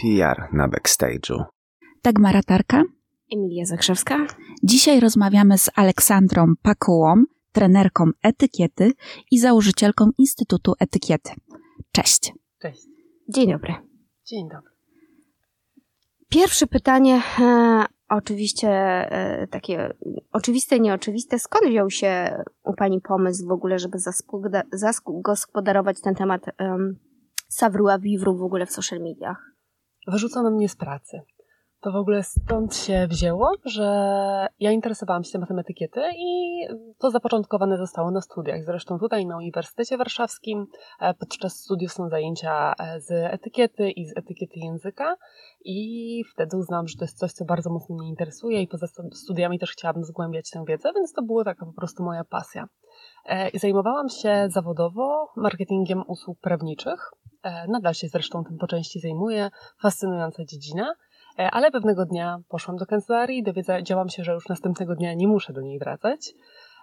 PR na backstage'u. Dagmara Tarka. Emilia Zakrzewska. Dzisiaj rozmawiamy z Aleksandrą Pakułą, trenerką etykiety i założycielką Instytutu Etykiety. Cześć. Cześć. Dzień dobry. Dzień dobry. Pierwsze pytanie, e, oczywiście e, takie oczywiste, nieoczywiste. Skąd wziął się u Pani pomysł w ogóle, żeby zagospodarować ten temat um, savoir vivre w ogóle w social mediach? Wyrzucono mnie z pracy. To w ogóle stąd się wzięło, że ja interesowałam się tematem etykiety i to zapoczątkowane zostało na studiach. Zresztą tutaj na Uniwersytecie Warszawskim e, podczas studiów są zajęcia e, z etykiety i z etykiety języka i wtedy uznałam, że to jest coś, co bardzo mocno mnie interesuje i poza studiami też chciałabym zgłębiać tę wiedzę, więc to była taka po prostu moja pasja. E, zajmowałam się zawodowo marketingiem usług prawniczych. Nadal się zresztą tym po części zajmuję. Fascynująca dziedzina. E, ale pewnego dnia poszłam do kancelarii i dowiedziałam się, że już następnego dnia nie muszę do niej wracać.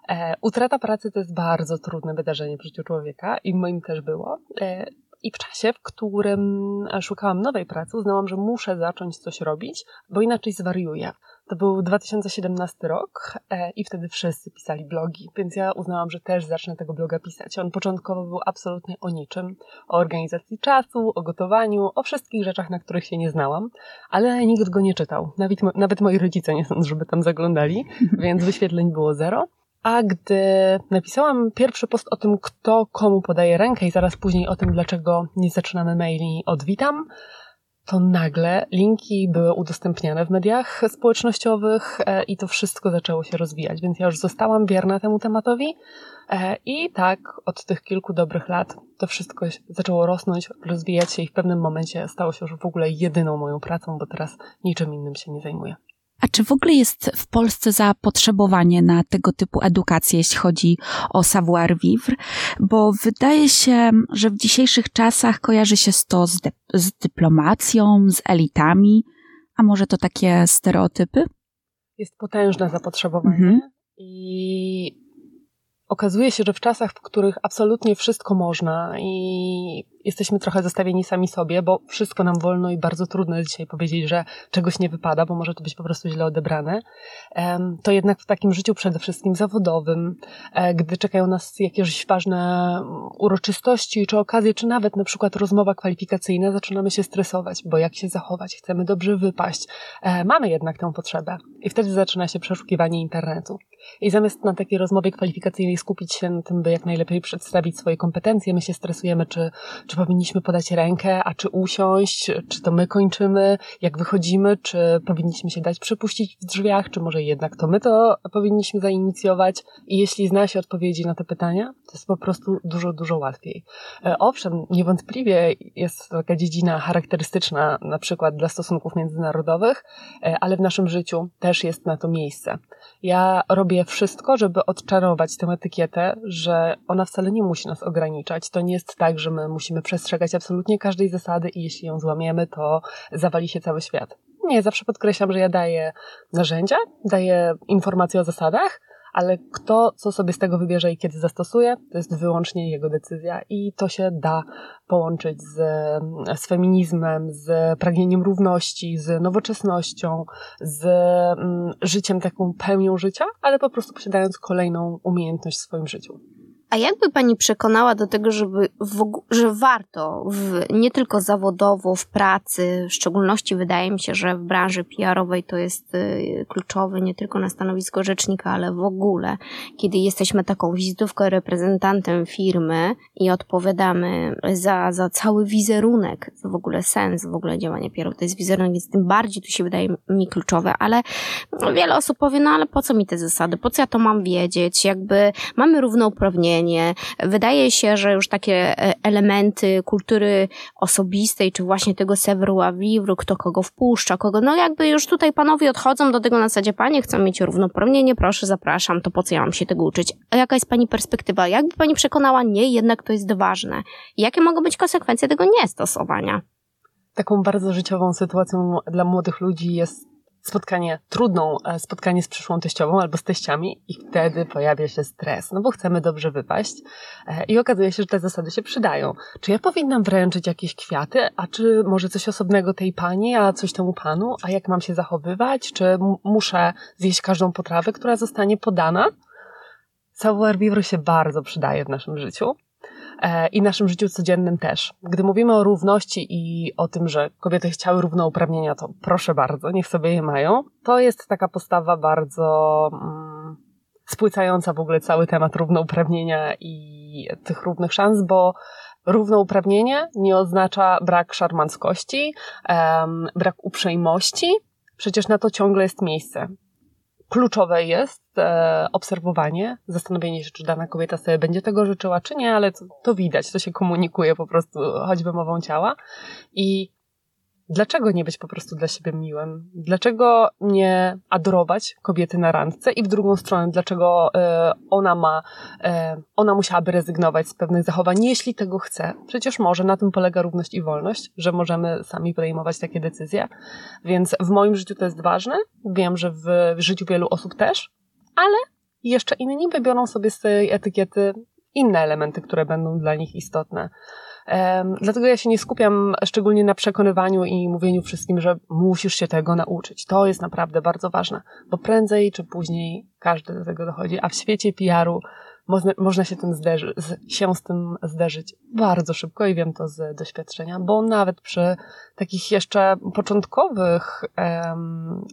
E, utrata pracy to jest bardzo trudne wydarzenie w życiu człowieka i moim też było. E, I w czasie, w którym szukałam nowej pracy, uznałam, że muszę zacząć coś robić, bo inaczej zwariuję. To był 2017 rok e, i wtedy wszyscy pisali blogi, więc ja uznałam, że też zacznę tego bloga pisać. On początkowo był absolutnie o niczym, o organizacji czasu, o gotowaniu, o wszystkich rzeczach, na których się nie znałam, ale nikt go nie czytał. Nawet, nawet moi rodzice nie sądzą, żeby tam zaglądali, więc wyświetleń było zero. A gdy napisałam pierwszy post o tym, kto komu podaje rękę i zaraz później o tym, dlaczego nie zaczynamy maili od witam, to nagle linki były udostępniane w mediach społecznościowych e, i to wszystko zaczęło się rozwijać, więc ja już zostałam wierna temu tematowi e, i tak od tych kilku dobrych lat to wszystko zaczęło rosnąć, rozwijać się i w pewnym momencie stało się już w ogóle jedyną moją pracą, bo teraz niczym innym się nie zajmuję. A czy w ogóle jest w Polsce zapotrzebowanie na tego typu edukację, jeśli chodzi o savoir-vivre? Bo wydaje się, że w dzisiejszych czasach kojarzy się to z, z dyplomacją, z elitami, a może to takie stereotypy? Jest potężne zapotrzebowanie mhm. i okazuje się, że w czasach, w których absolutnie wszystko można i jesteśmy trochę zostawieni sami sobie, bo wszystko nam wolno i bardzo trudno jest dzisiaj powiedzieć, że czegoś nie wypada, bo może to być po prostu źle odebrane, to jednak w takim życiu przede wszystkim zawodowym, e, gdy czekają nas jakieś ważne uroczystości, czy okazje, czy nawet na przykład rozmowa kwalifikacyjna, zaczynamy się stresować, bo jak się zachować, chcemy dobrze wypaść. E, mamy jednak tę potrzebę i wtedy zaczyna się przeszukiwanie internetu. I zamiast na takiej rozmowie kwalifikacyjnej skupić się na tym, by jak najlepiej przedstawić swoje kompetencje, my się stresujemy, czy, czy powinniśmy podać rękę, a czy usiąść, czy to my kończymy, jak wychodzimy, czy powinniśmy się dać przypuścić w drzwiach, czy może jednak to my to powinniśmy zainicjować. I jeśli zna się odpowiedzi na te pytania, to jest po prostu dużo, dużo łatwiej. E, owszem, niewątpliwie jest taka dziedzina charakterystyczna na przykład dla stosunków międzynarodowych, e, ale w naszym życiu też jest na to miejsce. Ja robię wszystko, żeby odczarować tę etykietę, że ona wcale nie musi nas ograniczać. To nie jest tak, że my musimy przestrzegać absolutnie każdej zasady i jeśli ją złamiemy, to zawali się cały świat. Nie, zawsze podkreślam, że ja daję narzędzia, daję informacje o zasadach, ale kto co sobie z tego wybierze i kiedy zastosuje, to jest wyłącznie jego decyzja i to się da połączyć z, z feminizmem, z pragnieniem równości, z nowoczesnością, z mm, życiem taką pełnią życia, ale po prostu posiadając kolejną umiejętność w swoim życiu. A jakby pani przekonała do tego, żeby w, że warto w, nie tylko zawodowo, w pracy, w szczególności wydaje mi się, że w branży PR-owej to jest y, kluczowe nie tylko na stanowisko rzecznika, ale w ogóle, kiedy jesteśmy taką wizytówką, reprezentantem firmy i odpowiadamy za, za cały wizerunek, w ogóle sens w ogóle działania PR-u, to jest wizerunek, więc tym bardziej tu się wydaje mi kluczowe, ale wiele osób powie, no ale po co mi te zasady, po co ja to mam wiedzieć, jakby mamy równouprawnienie, Wydaje się, że już takie e, elementy kultury osobistej, czy właśnie tego savoir vivre, kto kogo wpuszcza, kogo, no jakby już tutaj panowie odchodzą do tego na zasadzie, panie chcą mieć równouprawnienie, proszę, zapraszam, to po co ja mam się tego uczyć? A jaka jest pani perspektywa? Jakby pani przekonała, nie, jednak to jest ważne. Jakie mogą być konsekwencje tego niestosowania? Taką bardzo życiową sytuacją dla młodych ludzi jest spotkanie, trudną e, spotkanie z przyszłą teściową albo z teściami i wtedy pojawia się stres, no bo chcemy dobrze wypaść e, i okazuje się, że te zasady się przydają. Czy ja powinnam wręczyć jakieś kwiaty, a czy może coś osobnego tej pani, a coś temu panu, a jak mam się zachowywać, czy muszę zjeść każdą potrawę, która zostanie podana? Savoir vivre się bardzo przydaje w naszym życiu. E, i naszym życiu codziennym też. Gdy mówimy o równości i o tym, że kobiety chciały równouprawnienia, to proszę bardzo, niech sobie je mają. To jest taka postawa bardzo mm, spłycająca w ogóle cały temat równouprawnienia i tych równych szans, bo równouprawnienie nie oznacza brak szarmanckości, um, brak uprzejmości. Przecież na to ciągle jest miejsce kluczowe jest e, obserwowanie, zastanowienie się, czy dana kobieta sobie będzie tego życzyła, czy nie, ale to, to widać, to się komunikuje po prostu choćby mową ciała. I Dlaczego nie być po prostu dla siebie miłym? Dlaczego nie adorować kobiety na randce? I w drugą stronę, dlaczego e, ona ma, e, ona musiałaby rezygnować z pewnych zachowań, jeśli tego chce? Przecież może, na tym polega równość i wolność, że możemy sami podejmować takie decyzje. Więc w moim życiu to jest ważne. Wiem, że w, w życiu wielu osób też, ale jeszcze inni wybiorą sobie z tej etykiety inne elementy, które będą dla nich istotne. Dlatego ja się nie skupiam szczególnie na przekonywaniu i mówieniu wszystkim, że musisz się tego nauczyć. To jest naprawdę bardzo ważne, bo prędzej czy później każdy do tego dochodzi, a w świecie PR-u można, się, tym zderzy, się z tym zderzyć bardzo szybko i wiem to z doświadczenia, bo nawet przy takich jeszcze początkowych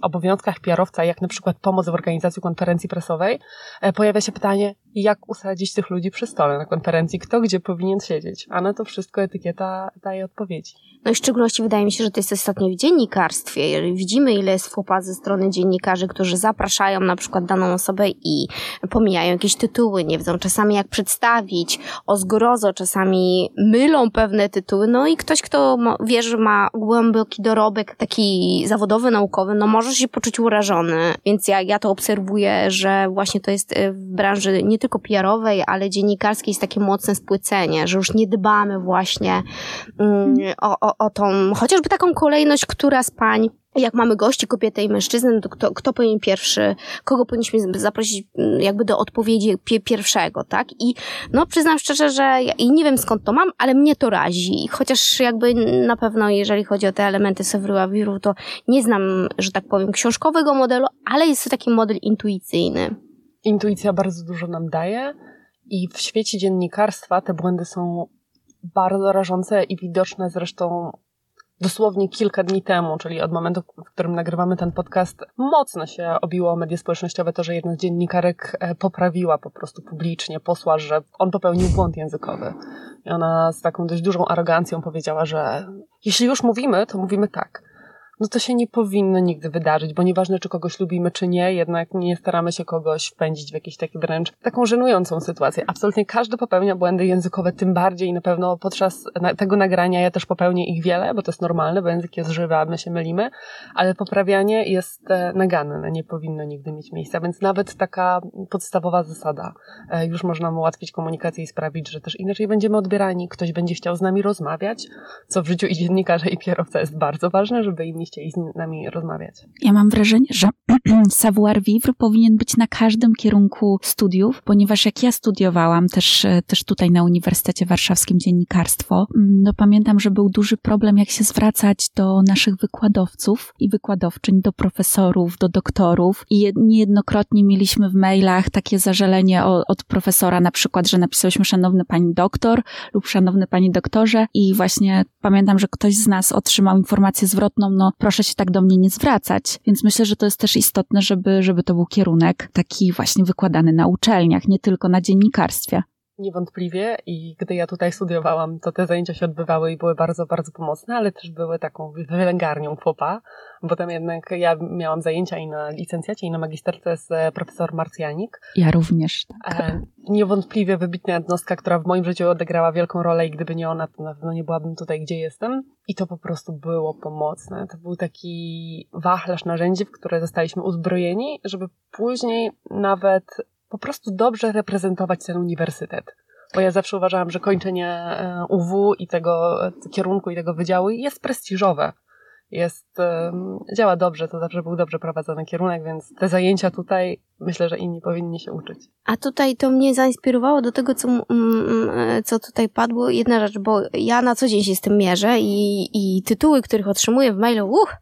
obowiązkach PR-owca, jak na przykład pomoc w organizacji konferencji prasowej, e, pojawia się pytanie, jak usadzić tych ludzi przy stole na konferencji, kto gdzie powinien siedzieć, a na to wszystko etykieta daje odpowiedzi. No i w szczególności wydaje mi się, że to jest istotnie w dziennikarstwie. Widzimy, ile jest fopa ze strony dziennikarzy, którzy zapraszają na przykład daną osobę i pomijają jakieś tytuły, nie wiedzą czasami jak przedstawić, o zgrozo czasami mylą pewne tytuły, no i ktoś, kto wie, że ma głęboki dorobek taki zawodowy, naukowy, no może się poczuć urażony. Więc ja, ja to obserwuję, że właśnie to jest e, w branży nie tylko PR-owej, ale dziennikarskiej jest takie mocne spłycenie, że już nie dbamy właśnie mm, o, o, o tą, chociażby taką kolejność, która z pań jak mamy gości, kobietę i mężczyznę, to kto, kto powinien pierwszy, kogo powinniśmy zaprosić mm, jakby do odpowiedzi pierwszego, tak? I no przyznam szczerze, że ja, i nie wiem skąd to mam, ale mnie to razi. Chociaż jakby na pewno jeżeli chodzi o te elementy Sewryła to nie znam, że tak powiem, książkowego modelu, ale jest to taki model intuicyjny. Intuicja bardzo dużo nam daje i w świecie dziennikarstwa te błędy są bardzo rażące i widoczne zresztą dosłownie kilka dni temu, czyli od momentu, w którym nagrywamy ten podcast, mocno się obiło media społecznościowe to, że jedna z dziennikarek e, poprawiła po prostu publicznie posła, że on popełnił błąd językowy. I ona z taką dość dużą arogancją powiedziała, że jeśli już mówimy, to mówimy tak no to się nie powinno nigdy wydarzyć, bo nieważne, czy kogoś lubimy, czy nie, jednak nie staramy się kogoś wpędzić w jakieś takie wręcz taką żenującą sytuację. Absolutnie każdy popełnia błędy językowe, tym bardziej na pewno podczas tego nagrania ja też popełnię ich wiele, bo to jest normalne, bo język jest żywy, a my się mylimy, ale poprawianie jest e, naganne, nie powinno nigdy mieć miejsca, więc nawet taka podstawowa zasada e, już można ułatwić komunikację i sprawić, że też inaczej będziemy odbierani, ktoś będzie chciał z nami rozmawiać, co w życiu i dziennikarza i kierowca jest bardzo ważne, żeby inni chcieli z nami rozmawiać. Ja mam wrażenie, że savoir vivre powinien być na każdym kierunku studiów, ponieważ jak ja studiowałam też, e, też tutaj na Uniwersytecie Warszawskim dziennikarstwo, mm, no pamiętam, że był duży problem, jak się zwracać do naszych wykładowców i wykładowczyń, do profesorów, do doktorów i niejednokrotnie mieliśmy w mailach takie zażalenie od profesora na przykład, że napisałyśmy szanowny pani doktor lub szanowny pani doktorze i właśnie pamiętam, że ktoś z nas otrzymał informację zwrotną, no proszę się tak do mnie nie zwracać. Więc myślę, że to jest też istotne, żeby, żeby to był kierunek taki właśnie wykładany na uczelniach, nie tylko na dziennikarstwie. Niewątpliwie i gdy ja tutaj studiowałam, to te zajęcia się odbywały i były bardzo, bardzo pomocne, ale też były taką wylęgarnią popa, bo tam jednak ja miałam zajęcia i na licencjacie, i na magisterce z e, profesor Marcjanik. Ja również. Tak. E, niewątpliwie wybitna jednostka, która w moim życiu odegrała wielką rolę i gdyby nie ona, to na pewno nie byłabym tutaj, gdzie jestem. I to po prostu było pomocne. To był taki wachlarz narzędzi, w które zostaliśmy uzbrojeni, żeby później nawet po prostu dobrze reprezentować ten uniwersytet. Bo ja zawsze uważałam, że kończenie e, UW i tego kierunku i tego wydziału jest prestiżowe. Jest jest, działa dobrze, to zawsze był dobrze prowadzony kierunek, więc te zajęcia tutaj myślę, że inni powinni się uczyć. A tutaj to mnie zainspirowało do tego, co, co tutaj padło. Jedna rzecz, bo ja na co dzień się z tym mierzę i, i tytuły, których otrzymuję w mailu, uch,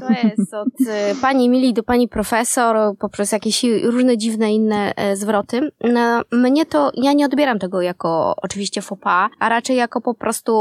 to jest od e, pani Mili do pani profesor, poprzez jakieś różne dziwne inne e, zwroty. No, mnie to, ja nie odbieram tego jako oczywiście fopa, a raczej jako po prostu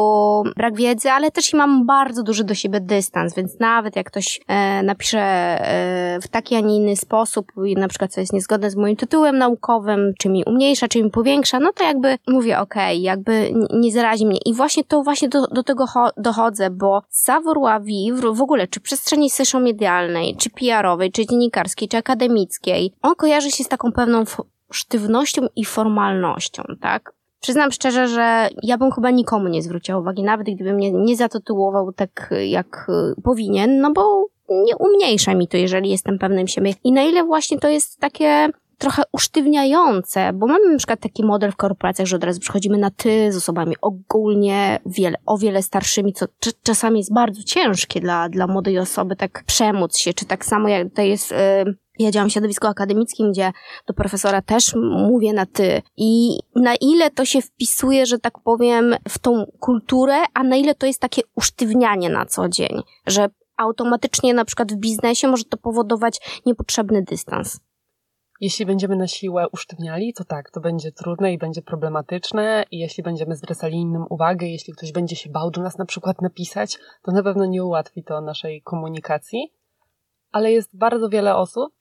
brak wiedzy, ale też i mam bardzo duży do siebie dystans, więc nawet jak ktoś e, napisze e, w taki, a nie inny sposób, na przykład co jest niezgodne z moim tytułem naukowym, czy mi umniejsza, czy mi powiększa, no to jakby mówię, okej, okay, jakby nie zarazi mnie. I właśnie to właśnie do, do tego dochodzę, bo savoir vivre w ogóle, czy przestrzeni social medialnej, czy PR-owej, czy dziennikarskiej, czy akademickiej, on kojarzy się z taką pewną sztywnością i formalnością, tak? Przyznam szczerze, że ja bym chyba nikomu nie zwróciła uwagi, nawet gdyby mnie nie zatytułował tak jak y, powinien, no bo nie umniejsza mi to, jeżeli jestem pewnym siebie. I na ile właśnie to jest takie trochę usztywniające, bo mamy na przykład taki model w korporacjach, że od razu przychodzimy na ty z osobami ogólnie wiele, o wiele starszymi, co czasami jest bardzo ciężkie dla, dla młodej osoby, tak przemóc się, czy tak samo jak to jest... Yy, ja działam w środowisku akademickim, gdzie do profesora też mówię na ty. I na ile to się wpisuje, że tak powiem, w tą kulturę, a na ile to jest takie usztywnianie na co dzień, że automatycznie na przykład w biznesie może to powodować niepotrzebny dystans. Jeśli będziemy na siłę usztywniali, to tak, to będzie trudne i będzie problematyczne i jeśli będziemy zwracali innym uwagę, jeśli ktoś będzie się bał do nas na przykład napisać, to na pewno nie ułatwi to naszej komunikacji. Ale jest bardzo wiele osób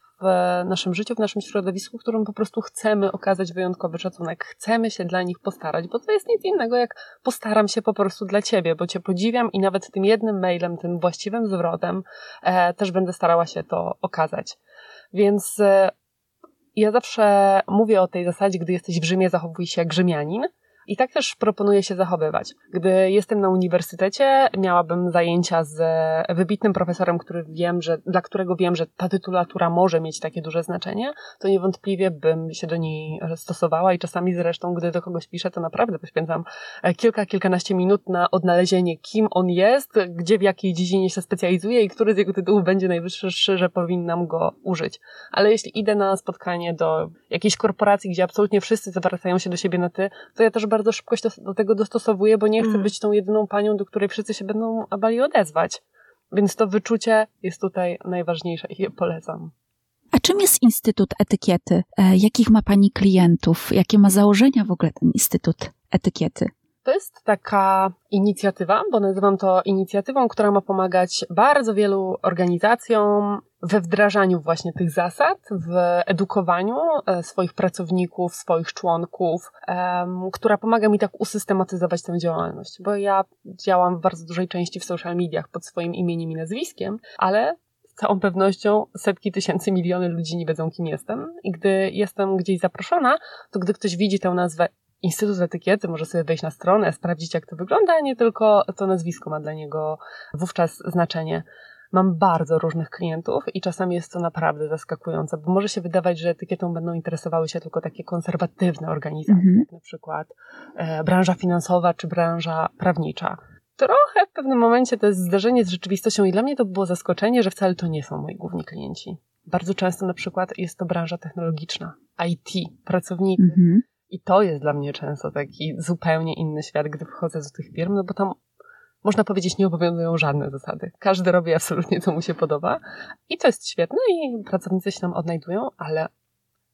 naszym życiu, w naszym środowisku, którym po prostu chcemy okazać wyjątkowy szacunek, chcemy się dla nich postarać, bo to jest nic innego jak postaram się po prostu dla ciebie, bo cię podziwiam i nawet tym jednym mailem, tym właściwym zwrotem e, też będę starała się to okazać. Więc e, ja zawsze mówię o tej zasadzie, gdy jesteś w Rzymie, zachowuj się jak Rzymianin. I tak też proponuję się zachowywać. Gdy jestem na uniwersytecie, miałabym zajęcia z wybitnym profesorem, który wiem, że, dla którego wiem, że ta tytulatura może mieć takie duże znaczenie, to niewątpliwie bym się do niej stosowała i czasami zresztą, gdy do kogoś piszę, to naprawdę poświęcam kilka, kilkanaście minut na odnalezienie, kim on jest, gdzie, w jakiej dziedzinie się specjalizuje i który z jego tytułów będzie najwyższy, że powinnam go użyć. Ale jeśli idę na spotkanie do jakiejś korporacji, gdzie absolutnie wszyscy zwracają się do siebie na ty, to ja też bardzo szybko się do tego dostosowuję, bo nie chcę mm. być tą jedyną panią, do której wszyscy się będą bali odezwać. Więc to wyczucie jest tutaj najważniejsze i je polecam. A czym jest Instytut Etykiety? E, jakich ma Pani klientów? Jakie ma założenia w ogóle ten Instytut Etykiety? To jest taka inicjatywa, bo nazywam to inicjatywą, która ma pomagać bardzo wielu organizacjom we wdrażaniu właśnie tych zasad, w edukowaniu e, swoich pracowników, swoich członków, która pomaga mi tak usystematyzować tę działalność, bo ja działam w bardzo dużej części w social mediach pod swoim imieniem i nazwiskiem, ale całą pewnością setki tysięcy, miliony ludzi nie wiedzą, kim jestem. I gdy jestem gdzieś zaproszona, to gdy ktoś widzi tę nazwę Instytut Etykiety może sobie wejść na stronę, sprawdzić jak to wygląda, a nie tylko to nazwisko ma dla niego wówczas znaczenie. Mam bardzo różnych klientów i czasami jest to naprawdę zaskakujące, bo może się wydawać, że etykietą będą interesowały się tylko takie konserwatywne organizacje, -hmm. jak na przykład e, branża finansowa czy branża prawnicza. Trochę w pewnym momencie to jest zdarzenie z rzeczywistością i dla mnie to było zaskoczenie, że wcale to nie są moi główni klienci. Bardzo często na przykład jest to branża technologiczna, IT, pracownicy. Mm -hmm i to jest dla mnie często taki zupełnie inny świat, gdy wchodzę do tych firm, no bo tam można powiedzieć, nie obowiązują żadne zasady. Każdy robi absolutnie, co mu się podoba. I to jest świetne i pracownicy się tam odnajdują, ale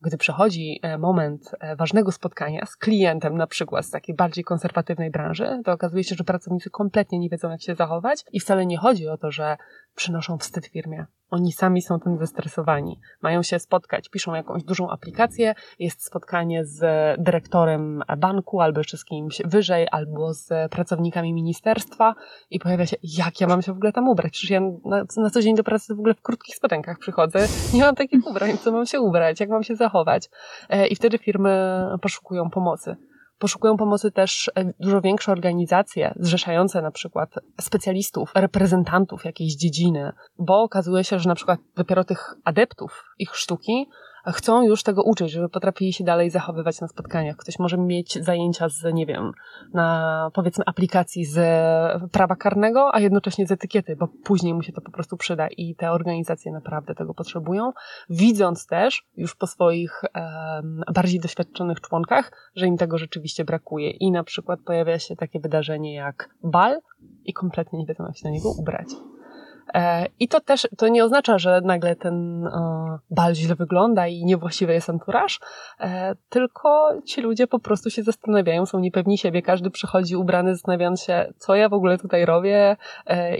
gdy przychodzi e, moment e, ważnego spotkania z klientem, na przykład z takiej bardziej konserwatywnej branży, to okazuje się, że pracownicy kompletnie nie wiedzą, jak się zachować i wcale nie chodzi o to, że przynoszą wstyd firmie. Oni sami są tym zestresowani. Mają się spotkać, piszą jakąś dużą aplikację, jest spotkanie z dyrektorem banku albo jeszcze z kimś wyżej, albo z pracownikami ministerstwa i pojawia się, jak ja mam się w ogóle tam ubrać? Przecież ja na, na co dzień do pracy w ogóle w krótkich spodenkach przychodzę, nie mam takich ubrań, co mam się ubrać, jak mam się zachować? E, I wtedy firmy poszukują pomocy. Poszukują pomocy też e, dużo większe organizacje, zrzeszające na przykład specjalistów, reprezentantów jakiejś dziedziny, bo okazuje się, że na przykład dopiero tych adeptów ich sztuki chcą już tego uczyć, żeby potrafili się dalej zachowywać na spotkaniach. Ktoś może mieć zajęcia z, nie wiem, na powiedzmy aplikacji z prawa karnego, a jednocześnie z etykiety, bo później mu się to po prostu przyda i te organizacje naprawdę tego potrzebują, widząc też już po swoich bardziej doświadczonych członkach, że im tego rzeczywiście brakuje. I na przykład pojawia się takie wydarzenie jak bal i kompletnie nie wiedzą, jak się na niego ubrać. E, I to też, to nie oznacza, że nagle ten e, bal źle wygląda i niewłaściwy jest anturaż, e, tylko ci ludzie po prostu się zastanawiają, są niepewni siebie, każdy przychodzi ubrany zastanawiając się, co ja w ogóle tutaj robię,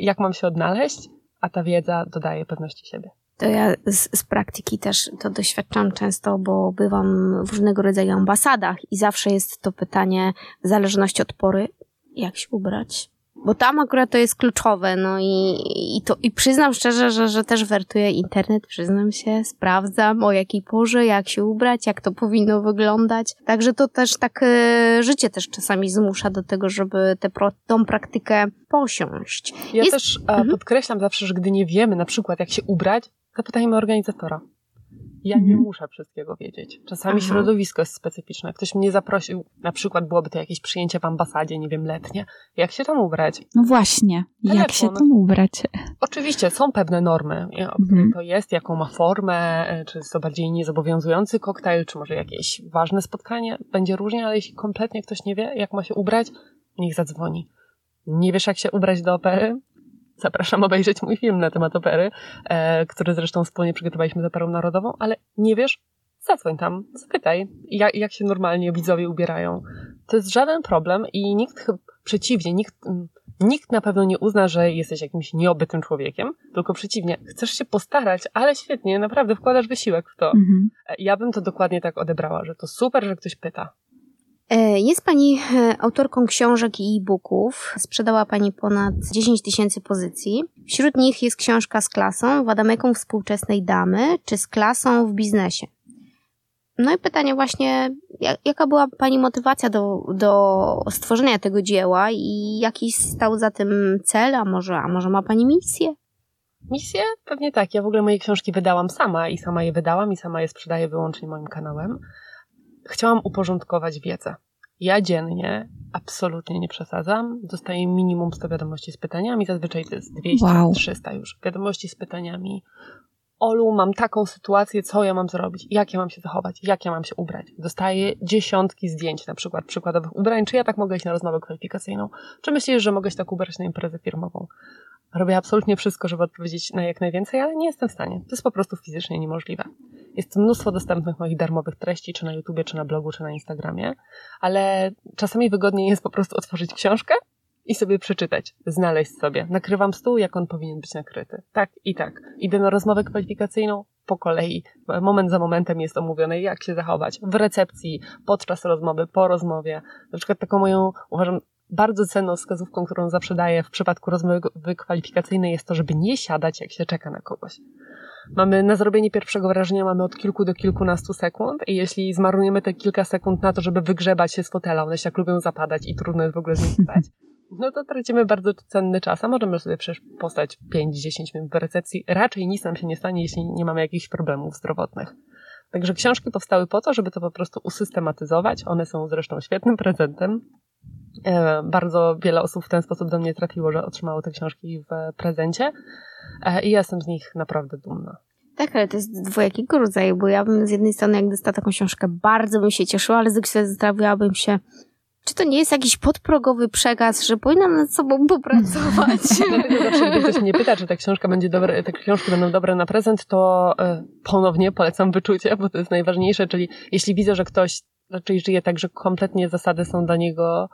jak mam się odnaleźć, a ta wiedza dodaje pewności siebie. To ja z, z, praktyki też to doświadczam często, bo bywam w różnego rodzaju ambasadach i zawsze jest to pytanie, w zależności od pory, jak się ubrać, bo tam akurat to jest kluczowe, no i, i, to, i przyznam szczerze, że, że też wertuję internet, przyznam się, sprawdzam o jakiej porze, jak się ubrać, jak to powinno wyglądać. Także to też tak e, życie też czasami zmusza do tego, żeby tę tą praktykę posiąść. Ja jest... też e, mhm. podkreślam zawsze, że gdy nie wiemy na przykład jak się ubrać, zapytajmy organizatora. Ja nie mhm. muszę wszystkiego wiedzieć. Czasami Aha. środowisko jest specyficzne. Ktoś mnie zaprosił, na przykład byłoby to jakieś przyjęcie w ambasadzie, nie wiem, letnie. Jak się tam ubrać? No właśnie, Telefon. jak się tam ubrać? Oczywiście, są pewne normy, mhm. to jest, jaką ma formę, e, czy jest to bardziej niezobowiązujący koktajl, czy może jakieś ważne spotkanie. Będzie różnie, ale jeśli kompletnie ktoś nie wie, jak ma się ubrać, niech zadzwoni. Nie wiesz, jak się ubrać do opery? Zapraszam obejrzeć mój film na temat opery, e, który zresztą wspólnie przygotowaliśmy z Operą Narodową, ale nie wiesz? Zadzwoń tam, zapytaj, jak, jak się normalnie widzowie ubierają. To jest żaden problem i nikt, przeciwnie, nikt, nikt na pewno nie uzna, że jesteś jakimś nieobytym człowiekiem, tylko przeciwnie, chcesz się postarać, ale świetnie, naprawdę wkładasz wysiłek w to. Mhm. E, ja bym to dokładnie tak odebrała, że to super, że ktoś pyta. E, jest Pani e, autorką książek i e-booków. Sprzedała Pani ponad 10 tysięcy pozycji. Wśród nich jest książka z klasą, wadameką współczesnej damy, czy z klasą w biznesie. No i pytanie właśnie, jaka była Pani motywacja do, do stworzenia tego dzieła i jaki stał za tym cel, a może, a może ma Pani misję? Misję? Pewnie tak. Ja w ogóle moje książki wydałam sama i sama je wydałam i sama je sprzedaję wyłącznie moim kanałem chciałam uporządkować wiedzę. Ja dziennie, absolutnie nie przesadzam, dostaję minimum 100 wiadomości z pytaniami, zazwyczaj to jest 200, wow. 300 już. Wiadomości z pytaniami. Olu, mam taką sytuację, co ja mam zrobić, jak ja mam się zachować, jak ja mam się ubrać. Dostaję dziesiątki zdjęć, na przykład przykładowych ubrań, czy ja tak mogę iść na rozmowę kwalifikacyjną, czy myślisz, że mogę się tak ubrać na imprezę firmową. Robię absolutnie wszystko, żeby odpowiedzieć na jak najwięcej, ale nie jestem w stanie. To jest po prostu fizycznie niemożliwe. Jest mnóstwo dostępnych moich darmowych treści, czy na YouTubie, czy na blogu, czy na Instagramie, ale czasami wygodniej jest po prostu otworzyć książkę i sobie przeczytać, znaleźć sobie. Nakrywam stół, jak on powinien być nakryty. Tak i tak. Idę na rozmowę kwalifikacyjną po kolei. Moment za momentem jest omówione, jak się zachować w recepcji, podczas rozmowy, po rozmowie. Na przykład taką moją, uważam, bardzo cenną wskazówką, którą zawsze daję w przypadku rozmowy kwalifikacyjnej jest to, żeby nie siadać, jak się czeka na kogoś. Mamy na zrobienie pierwszego wrażenia mamy od kilku do kilkunastu sekund i jeśli zmarnujemy te kilka sekund na to, żeby wygrzebać się z fotela, one się tak lubią zapadać i trudno jest w ogóle z nich wstać, no to tracimy bardzo cenny czas, a możemy sobie przecież postać 5-10 minut w recepcji. Raczej nic nam się nie stanie, jeśli nie mamy jakichś problemów zdrowotnych. Także książki powstały po to, żeby to po prostu usystematyzować. One są zresztą świetnym prezentem. E, bardzo wiele osób w ten sposób do mnie trafiło, że otrzymało te książki w prezencie e, i jestem z nich naprawdę dumna. Tak, ale to jest dwojakiego rodzaju, bo ja bym z jednej strony, jak dostała taką książkę, bardzo bym się cieszyła, ale z drugiej strony zastanawiałabym się, czy to nie jest jakiś podprogowy przekaz, że powinnam nad sobą popracować? Dlatego zawsze, gdy ktoś mnie pyta, czy ta książka będzie dobra, te książki będą dobre na prezent, to ponownie polecam wyczucie, bo to jest najważniejsze, czyli jeśli widzę, że ktoś raczej żyje tak, że kompletnie zasady są dla niego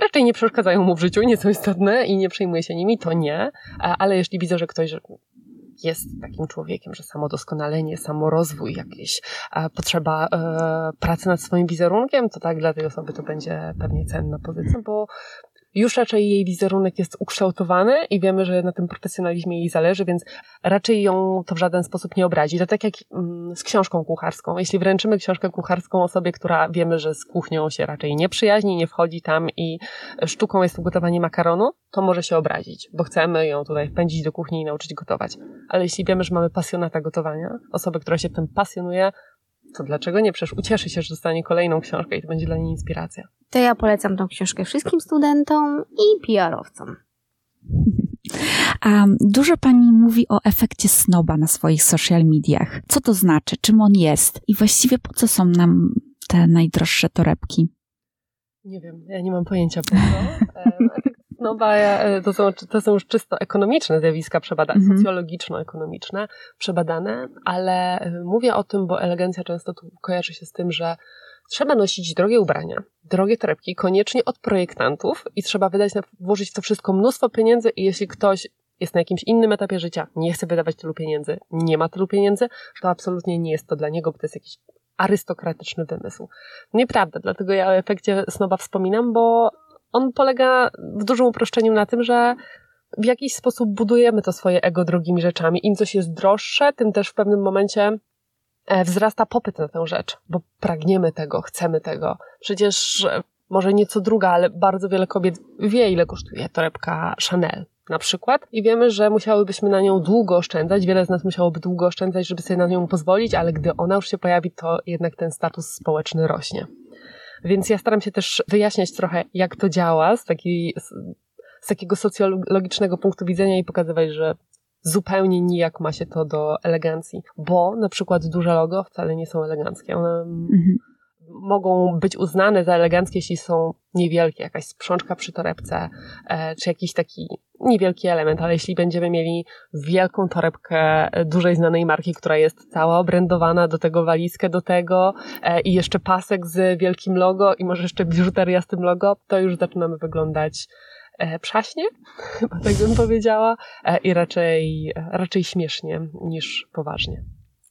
raczej nie przeszkadzają mu w życiu, nie są istotne i nie przejmuje się nimi, to nie. Ale jeśli widzę, że ktoś jest takim człowiekiem, że samodoskonalenie, samorozwój, jakieś potrzeba e, pracy nad swoim wizerunkiem, to tak dla tej osoby to będzie pewnie cenna pozycja, bo już raczej jej wizerunek jest ukształtowany i wiemy, że na tym profesjonalizmie jej zależy, więc raczej ją to w żaden sposób nie obrazi. To tak jak mm, z książką kucharską. Jeśli wręczymy książkę kucharską osobie, która wiemy, że z kuchnią się raczej nie przyjaźni, nie wchodzi tam i sztuką jest ugotowanie makaronu, to może się obrazić, bo chcemy ją tutaj wpędzić do kuchni i nauczyć gotować. Ale jeśli wiemy, że mamy pasjonata gotowania, osobę, która się tym pasjonuje, to dlaczego nie? Przecież ucieszy się, że dostanie kolejną książkę i to będzie dla niej inspiracja. To ja polecam tą książkę wszystkim studentom i PR-owcom. A dużo pani mówi o efekcie snoba na swoich social mediach. Co to znaczy? Czym on jest? I właściwie po co są nam te najdroższe torebki? Nie wiem, ja nie mam pojęcia po co. Snoba e, to są, to są już czysto ekonomiczne zjawiska przebadane, mhm. socjologiczno-ekonomiczne przebadane, ale e, mówię o tym, bo elegancja często tu kojarzy się z tym, że trzeba nosić drogie ubrania, drogie torebki, koniecznie od projektantów i trzeba wydać, włożyć w to wszystko mnóstwo pieniędzy i jeśli ktoś jest na jakimś innym etapie życia, nie chce wydawać tylu pieniędzy, nie ma tylu pieniędzy, to absolutnie nie jest to dla niego, bo to jest jakiś arystokratyczny wymysł. Nieprawda, dlatego ja o efekcie snoba wspominam, bo on polega w dużym uproszczeniu na tym, że w jakiś sposób budujemy to swoje ego drogimi rzeczami. Im coś jest droższe, tym też w pewnym momencie e, wzrasta popyt na tę rzecz, bo pragniemy tego, chcemy tego. Przecież może nieco druga, ale bardzo wiele kobiet wie, ile kosztuje torebka Chanel na przykład i wiemy, że musiałybyśmy na nią długo oszczędzać, wiele z nas musiałoby długo oszczędzać, żeby sobie na nią pozwolić, ale gdy ona już się pojawi, to jednak ten status społeczny rośnie. Więc ja staram się też wyjaśniać trochę, jak to działa z, takiej, z takiego socjologicznego punktu widzenia i pokazywać, że zupełnie nijak ma się to do elegancji, bo na przykład duże logo wcale nie są eleganckie. One mhm mogą być uznane za eleganckie, jeśli są niewielkie, jakaś sprzączka przy torebce, e, czy jakiś taki niewielki element, ale jeśli będziemy mieli wielką torebkę dużej znanej marki, która jest cała obrędowana, do tego walizkę do tego e, i jeszcze pasek z wielkim logo i może jeszcze biżuteria z tym logo, to już zaczynamy wyglądać e, przaśnie, chyba tak bym powiedziała, i raczej, raczej śmiesznie niż poważnie.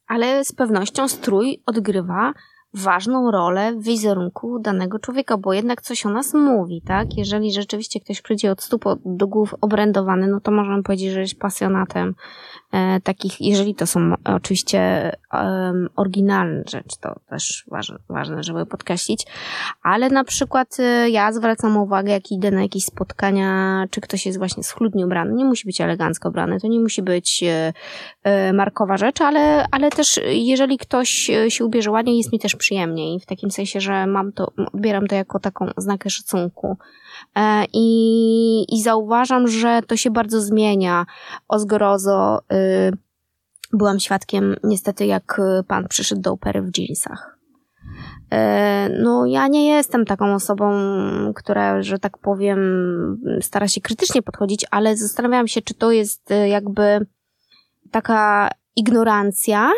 Ale z pewnością strój odgrywa ważną rolę w wizerunku danego człowieka, bo jednak coś o nas mówi, tak? Jeżeli rzeczywiście ktoś przyjdzie od stóp do głów obrędowany, no to możemy powiedzieć, że jest pasjonatem e, takich, jeżeli to są oczywiście e, oryginalne rzeczy, to też ważne, ważne, żeby podkreślić, ale na przykład e, ja zwracam uwagę, jak idę na jakieś spotkania, czy ktoś jest właśnie schludnie ubrany, nie musi być elegancko ubrany, to nie musi być e, e, markowa rzecz, ale, ale też jeżeli ktoś e, się ubierze ładnie, jest mi też przyjemniej, w takim sensie, że mam to, odbieram to jako taką znakę szacunku. E, I, I zauważam, że to się bardzo zmienia. O zgorozo y, byłam świadkiem niestety, jak pan przyszedł do opery w jeansach. E, no, ja nie jestem taką osobą, która, że tak powiem, stara się krytycznie podchodzić, ale zastanawiałam się, czy to jest y, jakby taka ignorancja,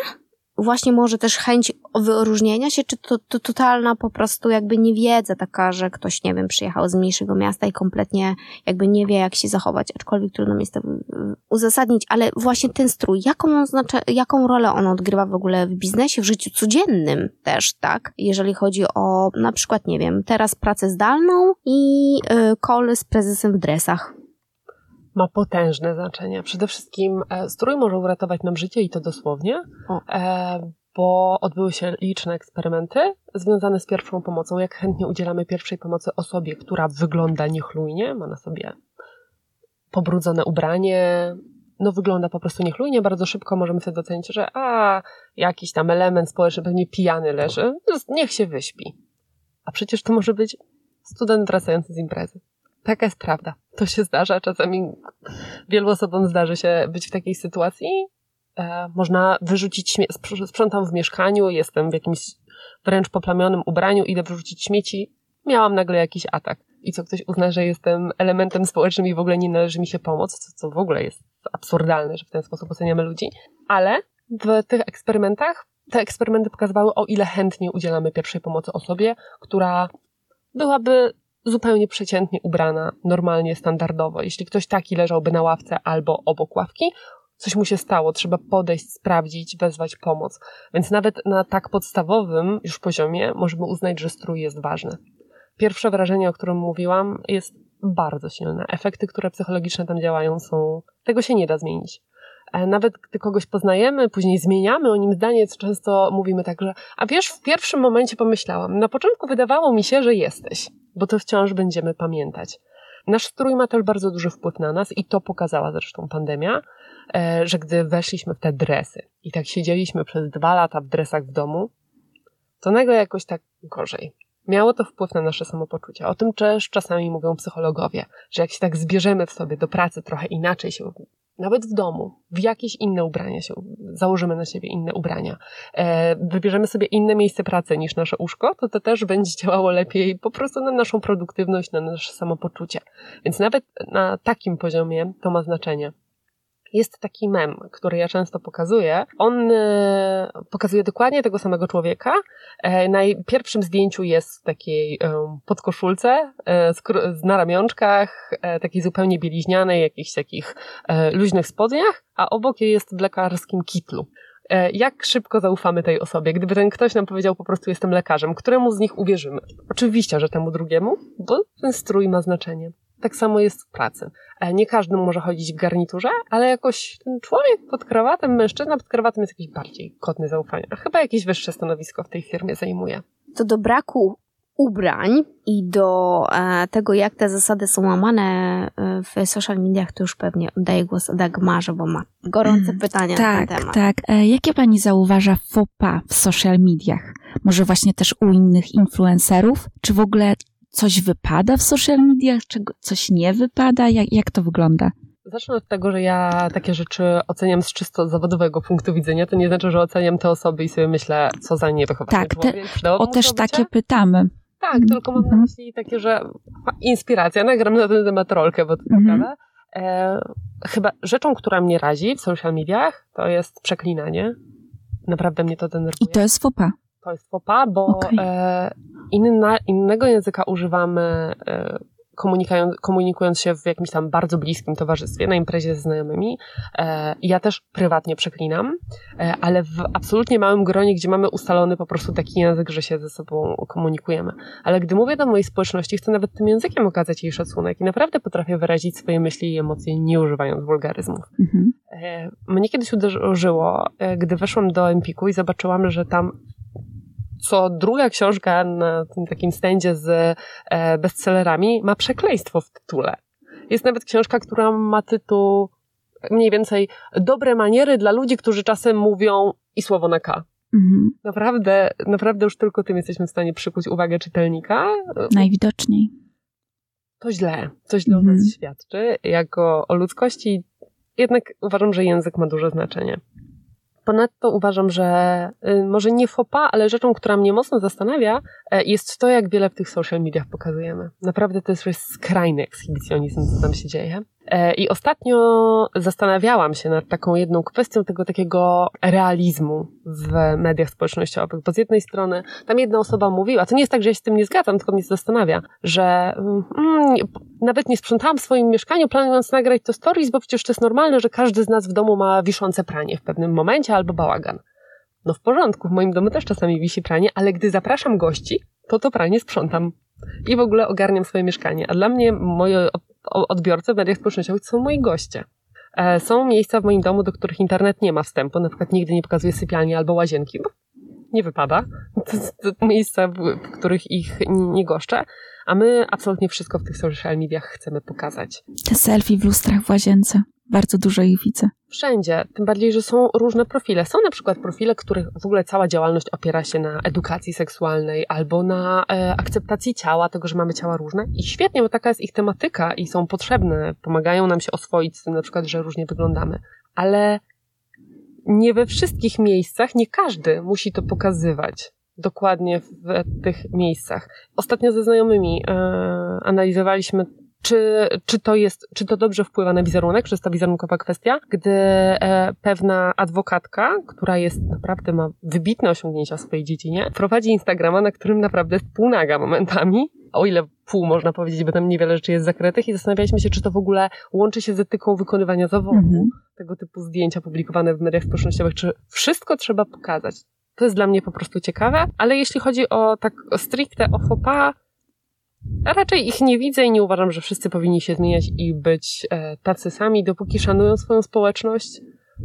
właśnie może też chęć wyróżnienia się, czy to, to totalna po prostu jakby niewiedza taka, że ktoś, nie wiem, przyjechał z mniejszego miasta i kompletnie jakby nie wie, jak się zachować, aczkolwiek trudno mi jest to uzasadnić, ale właśnie ten strój, jaką, znaczy, jaką rolę on odgrywa w ogóle w biznesie, w życiu codziennym też, tak? Jeżeli chodzi o na przykład, nie wiem, teraz pracę zdalną i yy, z prezesem w dresach ma potężne znaczenie. Przede wszystkim e, strój może uratować nam życie i to dosłownie, e, bo odbyły się liczne eksperymenty związane z pierwszą pomocą. Jak chętnie udzielamy pierwszej pomocy osobie, która wygląda niechlujnie, ma na sobie pobrudzone ubranie, no wygląda po prostu niechlujnie, bardzo szybko możemy sobie docenić, że a, jakiś tam element społeczny pewnie pijany leży, niech się wyśpi. A przecież to może być student wracający z imprezy. Taka jest prawda. To się zdarza. Czasami wielu osobom zdarzy się być w takiej sytuacji. E, można wyrzucić śmieci. Sprzątam w mieszkaniu, jestem w jakimś wręcz poplamionym ubraniu, idę wyrzucić śmieci. Miałam nagle jakiś atak. I co ktoś uzna, że jestem elementem społecznym i w ogóle nie należy mi się pomoc, co, co w ogóle jest absurdalne, że w ten sposób oceniamy ludzi. Ale w tych eksperymentach, te eksperymenty pokazywały, o ile chętnie udzielamy pierwszej pomocy osobie, która byłaby zupełnie przeciętnie ubrana, normalnie, standardowo. Jeśli ktoś taki leżałby na ławce albo obok ławki, coś mu się stało, trzeba podejść, sprawdzić, wezwać pomoc. Więc nawet na tak podstawowym już poziomie możemy uznać, że strój jest ważny. Pierwsze wrażenie, o którym mówiłam, jest bardzo silne. Efekty, które psychologiczne tam działają, są. Tego się nie da zmienić. E, nawet gdy kogoś poznajemy, później zmieniamy o nim zdanie, to często mówimy tak, że a wiesz, w pierwszym momencie pomyślałam, na początku wydawało mi się, że jesteś bo to wciąż będziemy pamiętać. Nasz strój ma też bardzo duży wpływ na nas i to pokazała zresztą pandemia, e, że gdy weszliśmy w te dresy i tak siedzieliśmy przez dwa lata w dresach w domu, to nagle jakoś tak gorzej. Miało to wpływ na nasze samopoczucie. O tym też czasami mówią psychologowie, że jak się tak zbierzemy w sobie do pracy trochę inaczej się nawet w domu, w jakieś inne ubrania się, założymy na siebie inne ubrania, e, wybierzemy sobie inne miejsce pracy niż nasze łóżko, to to też będzie działało lepiej po prostu na naszą produktywność, na nasze samopoczucie. Więc nawet na takim poziomie to ma znaczenie. Jest taki mem, który ja często pokazuję. On e, pokazuje dokładnie tego samego człowieka. E, na pierwszym zdjęciu jest w takiej e, podkoszulce, na ramionczkach, takiej zupełnie bieliźnianej, jakichś takich luźnych spodniach, a obok jest w lekarskim kitlu jak szybko zaufamy tej osobie, gdyby ten ktoś nam powiedział po prostu jestem lekarzem, któremu z nich uwierzymy? Oczywiście, że temu drugiemu, bo ten strój ma znaczenie. Tak samo jest w pracy. E, nie każdy może chodzić w garniturze, ale jakoś ten człowiek pod krawatem, mężczyzna pod krawatem jest jakiś bardziej godny zaufania. A chyba jakieś wyższe stanowisko w tej firmie zajmuje. To do braku ubrań i do e, tego, jak te zasady są łamane e, w social mediach, to już pewnie oddaję głos Dagmarze, bo ma gorące mm, pytania tak, na ten temat. Tak, tak. Jakie pani zauważa fopa w social mediach? Może właśnie też u innych influencerów? Czy w ogóle coś wypada w social mediach, czego, coś nie wypada? Jak, jak to wygląda? Zacznę od tego, że ja takie rzeczy oceniam z czysto zawodowego punktu widzenia. To nie znaczy, że oceniam te osoby i sobie myślę, co za niewychowanie tak, człowiek. Te, o też takie pytamy. Tak, mm. tylko mam na mhm. myśli takie, że inspiracja, nagram na ten temat rolkę, bo to mm -hmm. e, Chyba rzeczą, która mnie razi w social mediach, to jest przeklinanie. Naprawdę mnie to denerwuje. I to jest fopa. To jest fopa, bo okay. e, inna, innego języka używamy e, komunikując, się w jakimś tam bardzo bliskim towarzystwie, na imprezie ze znajomymi. E, ja też prywatnie przeklinam, ale w absolutnie małym gronie, gdzie mamy ustalony po prostu taki język, że się ze sobą komunikujemy. Ale gdy mówię do mojej społeczności, chcę nawet tym językiem okazać jej szacunek i naprawdę potrafię wyrazić swoje myśli i emocje, nie używając wulgaryzmów. Mhm. Mnie kiedyś uderzyło, gdy weszłam do Empiku i zobaczyłam, że tam co druga książka na tym takim stędzie z e, bestsellerami ma przekleństwo w tytule. Jest nawet książka, która ma tytuł mniej więcej Dobre maniery dla ludzi, którzy czasem mówią i słowo na K. Mhm. Naprawdę, naprawdę już tylko tym jesteśmy w stanie przykuć uwagę czytelnika. Najwidoczniej. To źle. To źle mhm. o nas świadczy. Jako o ludzkości jednak uważam, że język ma duże znaczenie. Ponadto uważam, że y, może nie fopa, ale rzeczą, która mnie mocno zastanawia, e, jest to, jak wiele w tych social mediach pokazujemy. Naprawdę to jest skrajny ekshibicjonizm, co tam się dzieje. E, I ostatnio zastanawiałam się nad taką jedną kwestią tego takiego realizmu w mediach społecznościowych, bo z jednej strony tam jedna osoba mówiła, to nie jest tak, że ja się z tym nie zgadzam, tylko mnie zastanawia, że mm, nawet nie sprzątałam w swoim mieszkaniu, planując nagrać to stories, bo przecież to jest normalne, że każdy z nas w domu ma wiszące pranie w pewnym momencie albo bałagan. No w porządku, w moim domu też czasami wisi pranie, ale gdy zapraszam gości, to to pranie sprzątam i w ogóle ogarniam swoje mieszkanie. A dla mnie moje odbiorcy w mediach społecznościowych są moi goście. E, są miejsca w moim domu, do których internet nie ma wstępu, na przykład nigdy nie pokazuje sypialni albo łazienki, nie wypada. To, to miejsca, w których ich nie goszczę, a my absolutnie wszystko w tych social mediach chcemy pokazać. Te selfie w lustrach w łazience. Bardzo dużo ich widzę. Wszędzie, tym bardziej, że są różne profile. Są na przykład profile, których w ogóle cała działalność opiera się na edukacji seksualnej albo na e, akceptacji ciała, tego, że mamy ciała różne. I świetnie, bo taka jest ich tematyka i są potrzebne, pomagają nam się oswoić z tym na przykład, że różnie wyglądamy. Ale nie we wszystkich miejscach, nie każdy musi to pokazywać dokładnie w tych miejscach. Ostatnio ze znajomymi e, analizowaliśmy czy, czy, to jest, czy to dobrze wpływa na wizerunek, czy jest to wizerunkowa kwestia, gdy e, pewna adwokatka, która jest naprawdę ma wybitne osiągnięcia w swojej dziedzinie, prowadzi Instagrama, na którym naprawdę jest półnaga momentami, o ile pół można powiedzieć, bo tam niewiele rzeczy jest zakrytych i zastanawialiśmy się, czy to w ogóle łączy się z etyką wykonywania zawodu, mm-hmm. tego typu zdjęcia publikowane w mediach społecznościowych, czy wszystko trzeba pokazać. To jest dla mnie po prostu ciekawe, ale jeśli chodzi o tak stricte o fopa, raczej ich nie widzę i nie uważam, że wszyscy powinni się zmieniać i być e, tacy sami, dopóki szanują swoją społeczność,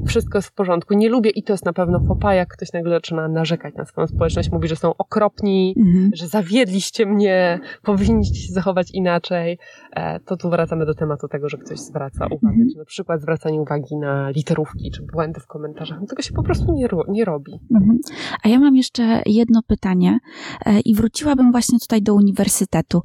wszystko jest w porządku. Nie lubię i to jest na pewno fopa, jak ktoś nagle zaczyna narzekać na swoją społeczność, mówi, że są okropni, mhm. że zawiedliście mnie, powinniście się zachować inaczej. E, to tu wracamy do tematu tego, że ktoś zwraca uwagę, mhm. czy na przykład zwracanie uwagi na literówki, czy błędy w komentarzach. No tego się po prostu nie, nie robi. Mhm. A ja mam jeszcze jedno pytanie e, i wróciłabym właśnie tutaj do uniwersytetu.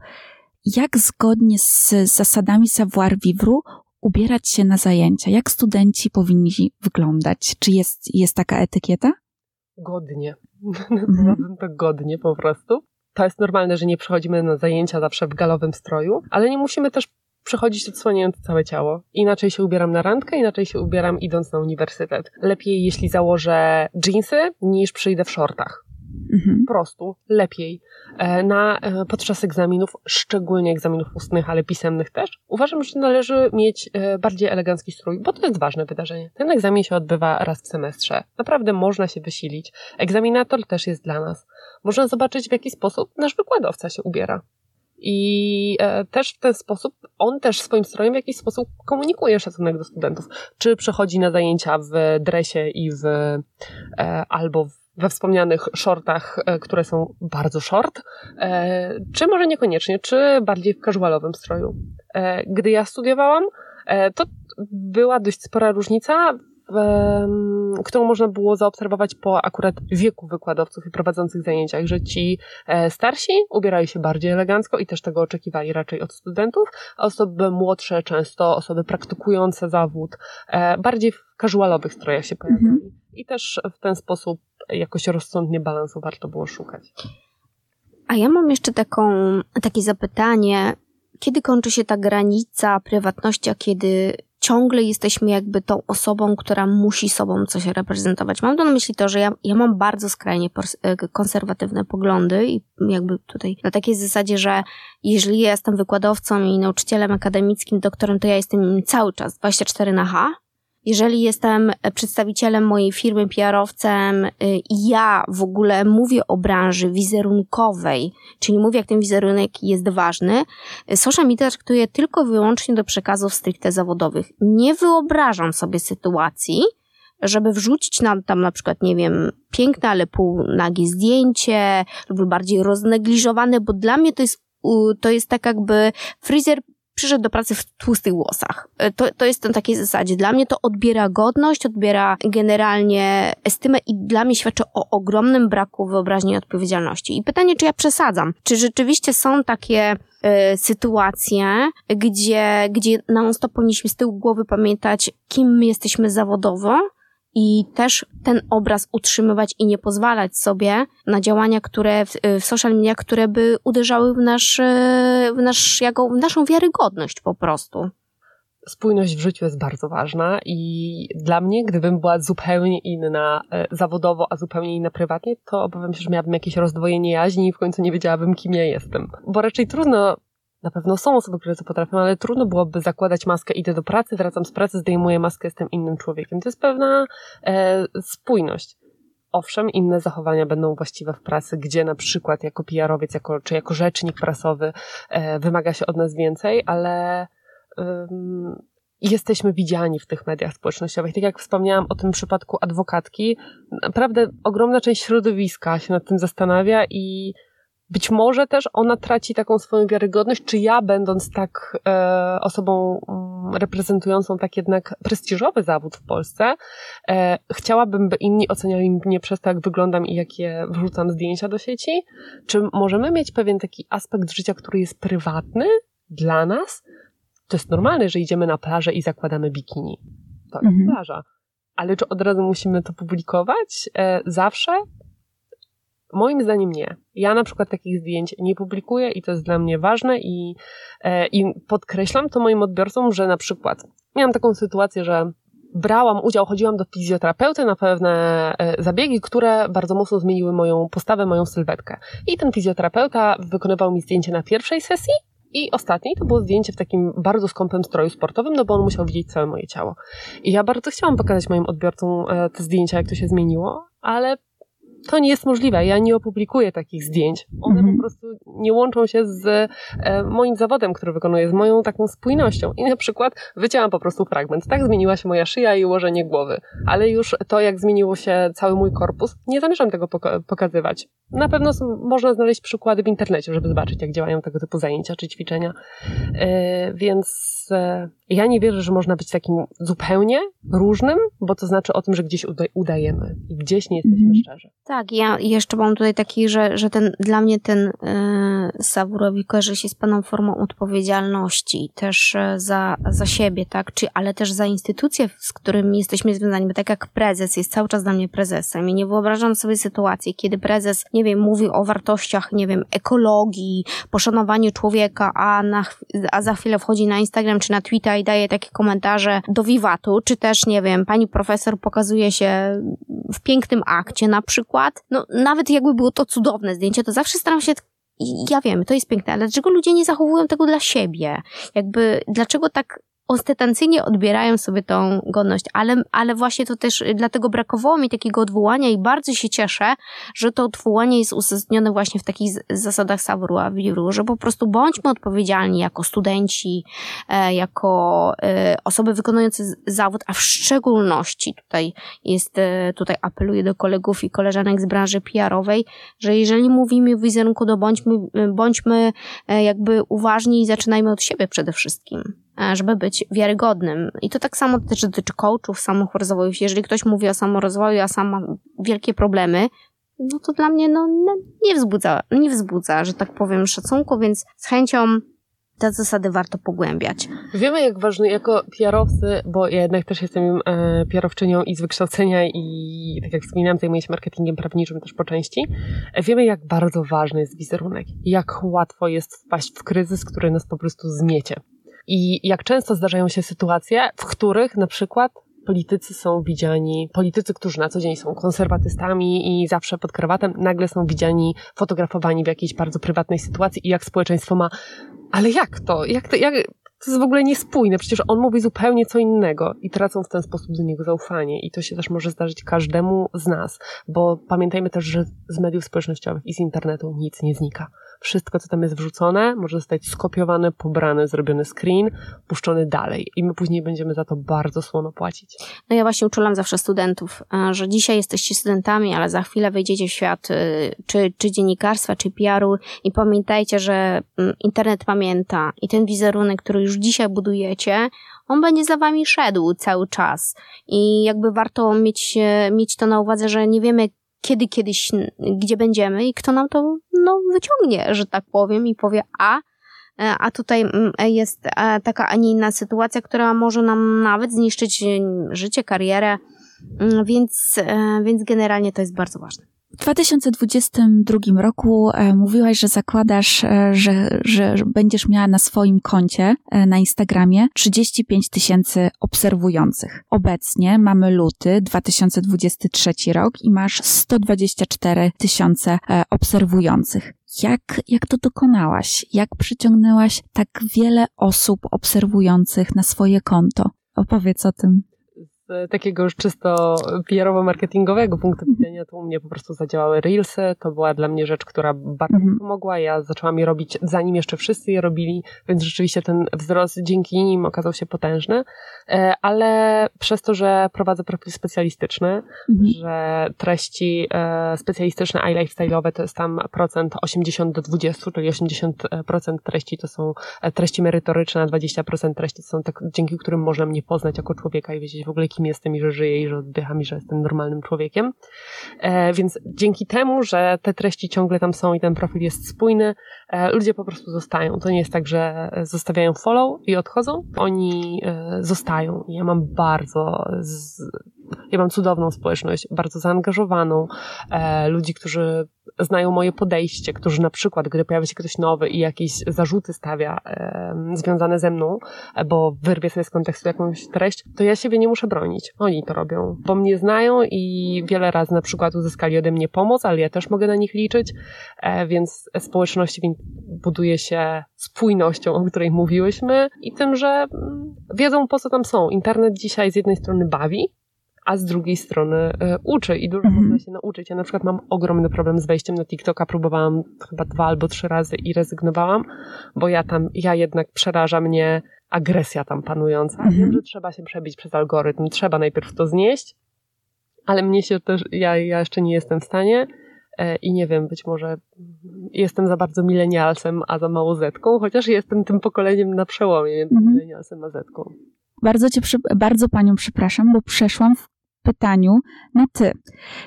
Jak zgodnie z zasadami savoir-vivre ubierać się na zajęcia? Jak studenci powinni wyglądać? Czy jest, jest taka etykieta? Godnie. Mhm. to godnie po prostu. To jest normalne, że nie przychodzimy na zajęcia zawsze w galowym stroju, ale nie musimy też przychodzić odsłaniając całe ciało. Inaczej się ubieram na randkę, inaczej się ubieram idąc na uniwersytet. Lepiej, jeśli założę jeansy, niż przyjdę w shortach. Mhm. Po prostu lepiej. E, na, e, podczas egzaminów, szczególnie egzaminów ustnych, ale pisemnych też, uważam, że należy mieć e, bardziej elegancki strój, bo to jest ważne wydarzenie. Ten egzamin się odbywa raz w semestrze. Naprawdę można się wysilić. Egzaminator też jest dla nas. Można zobaczyć, w jaki sposób nasz wykładowca się ubiera. I też w ten sposób, on też swoim strojem w jakiś sposób komunikuje szacunek do studentów. Czy przechodzi na zajęcia w dresie i w, albo w we wspomnianych shortach, e, które są bardzo short, e, czy może niekoniecznie, czy bardziej w casualowym stroju. E, gdy ja studiowałam, to była dość spora różnica, którą można było zaobserwować po akurat wieku wykładowców i prowadzących zajęciach, że ci starsi ubierali się bardziej elegancko i też tego oczekiwali raczej od studentów, a osoby młodsze, często osoby praktykujące zawód, bardziej w casualowych strojach się pojawiali. Mhm. I też w ten sposób jakoś rozsądnie balansu warto było szukać. A ja mam jeszcze taką, takie zapytanie, kiedy kończy się ta granica prywatności, a kiedy ciągle jesteśmy jakby tą osobą, która musi sobą coś reprezentować. Mam to na myśli to, że ja, ja mam bardzo skrajnie e, konserwatywne poglądy i jakby tutaj na takiej zasadzie, że jeżeli ja jestem wykładowcą i nauczycielem akademickim, doktorem, to ja jestem cały czas 24 na H, jeżeli jestem przedstawicielem mojej firmy, PR-owcem y, i ja w ogóle mówię o branży wizerunkowej, czyli mówię, jak ten wizerunek jest ważny, y, social media traktuje tylko wyłącznie do przekazów stricte zawodowych. Nie wyobrażam sobie sytuacji, żeby wrzucić nam tam na przykład, nie wiem, piękne, ale półnagie zdjęcie lub bardziej roznegliżowane, bo dla mnie to jest, to jest tak jakby fryzjer przyszedł do pracy w tłustych włosach. E, to, to jest na takiej zasadzie. Dla mnie to odbiera godność, odbiera generalnie estymę i dla mnie świadczy o ogromnym braku wyobraźni i odpowiedzialności. I pytanie, czy ja przesadzam? Czy rzeczywiście są takie y, sytuacje, gdzie, gdzie non-stop powinniśmy z tyłu głowy pamiętać, kim my jesteśmy zawodowo, i też ten obraz utrzymywać i nie pozwalać sobie na działania, które w, w social media, które by uderzały w nasz, w nasz, jako, w naszą wiarygodność po prostu. Spójność w życiu jest bardzo ważna i dla mnie, gdybym była zupełnie inna e, zawodowo, a zupełnie inna prywatnie, to obawiam się, że miałabym jakieś rozdwojenie jaźni i w końcu nie wiedziałabym, kim ja jestem. Bo raczej trudno na pewno są osoby, które to potrafią, ale trudno byłoby zakładać maskę, idę do pracy, wracam z pracy, zdejmuję maskę, jestem innym człowiekiem. To jest pewna e, spójność. Owszem, inne zachowania będą właściwe w pracy, gdzie na przykład jako PR-owiec, jako, czy jako rzecznik prasowy e, wymaga się od nas więcej, ale jesteśmy widziani w tych mediach społecznościowych. Tak jak wspomniałam o tym przypadku adwokatki, naprawdę ogromna część środowiska się nad tym zastanawia i być może też ona traci taką swoją wiarygodność, czy ja, będąc tak e, osobą mm, reprezentującą tak jednak prestiżowy zawód w Polsce, e, chciałabym, by inni oceniali mnie przez to, jak wyglądam i jakie wrzucam zdjęcia do sieci? Czy możemy mieć pewien taki aspekt życia, który jest prywatny dla nas? To jest normalne, że idziemy na plażę i zakładamy bikini. To jest mhm. plaża. Ale czy od razu musimy to publikować? E, zawsze? Moim zdaniem nie. Ja na przykład takich zdjęć nie publikuję i to jest dla mnie ważne i, e, i podkreślam to moim odbiorcom, że na przykład miałam taką sytuację, że brałam udział, chodziłam do fizjoterapeuty na pewne e, zabiegi, które bardzo mocno zmieniły moją postawę, moją sylwetkę. I ten fizjoterapeuta wykonywał mi zdjęcie na pierwszej sesji i ostatniej to było zdjęcie w takim bardzo skąpym stroju sportowym, no bo on musiał widzieć całe moje ciało. I ja bardzo chciałam pokazać moim odbiorcom e, te zdjęcia, jak to się zmieniło, ale to nie jest możliwe. Ja nie opublikuję takich zdjęć. One mhm. po prostu nie łączą się z e, moim zawodem, który wykonuję, z moją taką spójnością. I na przykład wycięłam po prostu fragment. Tak zmieniła się moja szyja i ułożenie głowy. Ale już to, jak zmieniło się cały mój korpus, nie zamierzam tego poka pokazywać. Na pewno można znaleźć przykłady w internecie, żeby zobaczyć, jak działają tego typu zajęcia czy ćwiczenia. E, więc e, ja nie wierzę, że można być takim zupełnie różnym, bo to znaczy o tym, że gdzieś udajemy i gdzieś nie jesteśmy -hmm. szczerzy. Tak, ja jeszcze mam tutaj taki, że, że ten, dla mnie ten yy, Sawurowi kojarzy się z pewną formą odpowiedzialności też e, za, za siebie, tak, Czy, ale też za instytucje, z którymi jesteśmy związani, bo tak jak prezes jest cały czas dla mnie prezesem i nie wyobrażam sobie sytuacji, kiedy prezes, nie wiem, mówi o wartościach, nie wiem, ekologii, poszanowaniu człowieka, a, na, a za chwilę wchodzi na Instagram czy na Twitter i daje takie komentarze do wiwatu, czy też, nie wiem, pani profesor pokazuje się w pięknym akcie na przykład. No, nawet jakby było to cudowne zdjęcie, to zawsze staram się ja wiem, to jest piękne, ale dlaczego ludzie nie zachowują tego dla siebie? Jakby, dlaczego tak ostentacyjnie odbierają sobie tą godność, ale, ale właśnie to też dlatego brakowało mi takiego odwołania i bardzo się cieszę, że to odwołanie jest uzasadnione właśnie w takich zasadach savoir vivre, że po prostu bądźmy odpowiedzialni jako studenci, e, jako e, osoby wykonujące zawód, a w szczególności tutaj jest, e, tutaj apeluję do kolegów i koleżanek z branży PR-owej, że jeżeli mówimy o wizerunku, to bądźmy, bądźmy jakby uważni i zaczynajmy od siebie przede wszystkim. E, żeby być wiarygodnym. I to tak samo też dotyczy coachów, samorozwoju. Jeżeli ktoś mówi o samorozwoju, a sam ma wielkie problemy, no to dla mnie no, nie wzbudza, nie wzbudza, że tak powiem, szacunku, więc z chęcią te zasady warto pogłębiać. Wiemy, jak ważne jako PR-owcy, bo ja jednak też jestem e, PR-owczynią i z wykształcenia i tak jak wspominałam, zajmuję się marketingiem prawniczym też po części. E, wiemy, jak bardzo ważny jest wizerunek. Jak łatwo jest wpaść w kryzys, który nas po prostu zmiecie. I jak często zdarzają się sytuacje, w których na przykład politycy są widziani, politycy, którzy na co dzień są konserwatystami i zawsze pod krawatem, nagle są widziani, fotografowani w jakiejś bardzo prywatnej sytuacji i jak społeczeństwo ma, ale jak to? Jak to, jak, to jest w ogóle niespójne, przecież on mówi zupełnie co innego i tracą w ten sposób do niego zaufanie. I to się też może zdarzyć każdemu z nas, bo pamiętajmy też, że z mediów społecznościowych i z internetu nic nie znika. Wszystko, co tam jest wrzucone, może zostać skopiowane, pobrane, zrobiony screen, puszczony dalej. I my później będziemy za to bardzo słono płacić. No ja właśnie uczulam zawsze studentów, e, że dzisiaj jesteście studentami, ale za chwilę wejdziecie w świat e, czy, czy dziennikarstwa, czy PR-u i pamiętajcie, że mm, internet pamięta i ten wizerunek, który już dzisiaj budujecie, on będzie za wami szedł cały czas. I jakby warto mieć, e, mieć to na uwadze, że nie wiemy, kiedy kiedyś, gdzie będziemy i kto nam to no, wyciągnie, że tak powiem, i powie a, e, a tutaj mm, jest e, taka, a nie inna sytuacja, która może nam nawet zniszczyć życie, karierę, mm, więc, więc generalnie to jest bardzo ważne. W 2022 roku e, mówiłaś, że zakładasz, e, że, że będziesz miała na swoim koncie e, na Instagramie 35 tysięcy obserwujących. Obecnie mamy luty 2023 rok i masz 124 tysiące obserwujących. Jak, jak to dokonałaś? Jak przyciągnęłaś tak wiele osób obserwujących na swoje konto? Opowiedz o tym takiego już czysto PR-owo-marketingowego punktu mhm. widzenia, to u mnie po prostu zadziałały Reelsy. To była dla mnie rzecz, która bardzo mhm. pomogła. Ja zaczęłam je robić, zanim jeszcze wszyscy je robili, więc rzeczywiście ten wzrost dzięki nim okazał się potężny. E, ale przez to, że prowadzę profil specjalistyczny, mhm. że treści e, specjalistyczne i lifestyle'owe to jest tam procent 80 do 20, czyli 80% treści to są e, treści merytoryczne, a 20% treści to są tak, dzięki którym można mnie poznać jako człowieka i wiedzieć w ogóle, kim jestem i że żyję i że oddycham i że jestem normalnym człowiekiem. E, więc dzięki temu, że te treści ciągle tam są i ten profil jest spójny, ludzie po prostu zostają. To nie jest tak, że zostawiają follow i odchodzą. Oni e, zostają. Ja mam bardzo z, ja mam cudowną społeczność, bardzo zaangażowaną, e, ludzi, którzy znają moje podejście, którzy na przykład, gdy pojawia się ktoś nowy i jakieś zarzuty stawia e, związane ze mną, e, bo wyrwie sobie z kontekstu jakąś treść, to ja siebie nie muszę bronić. Oni to robią, bo mnie znają i wiele razy na przykład uzyskali ode mnie pomoc, ale ja też mogę na nich liczyć, e, więc społeczność buduje się spójnością, o której mówiłyśmy i tym, że mm, wiedzą po co tam są. Internet dzisiaj z jednej strony bawi, a z drugiej strony e, uczy i dużo Mhm. można się nauczyć. Ja na przykład mam ogromny problem z wejściem na TikToka, próbowałam chyba dwa albo trzy razy i rezygnowałam, bo ja tam, ja jednak przeraża mnie agresja tam panująca. Mhm. Wiem, że trzeba się przebić przez algorytm, trzeba najpierw to znieść, ale mnie się też, ja, ja jeszcze nie jestem w stanie i nie wiem, być może jestem za bardzo milenialsem, a za mało zetką, chociaż jestem tym pokoleniem na przełomie między Mhm. milenialsem a zetką. Bardzo cię, bardzo panią przepraszam, bo przeszłam w pytaniu na ty.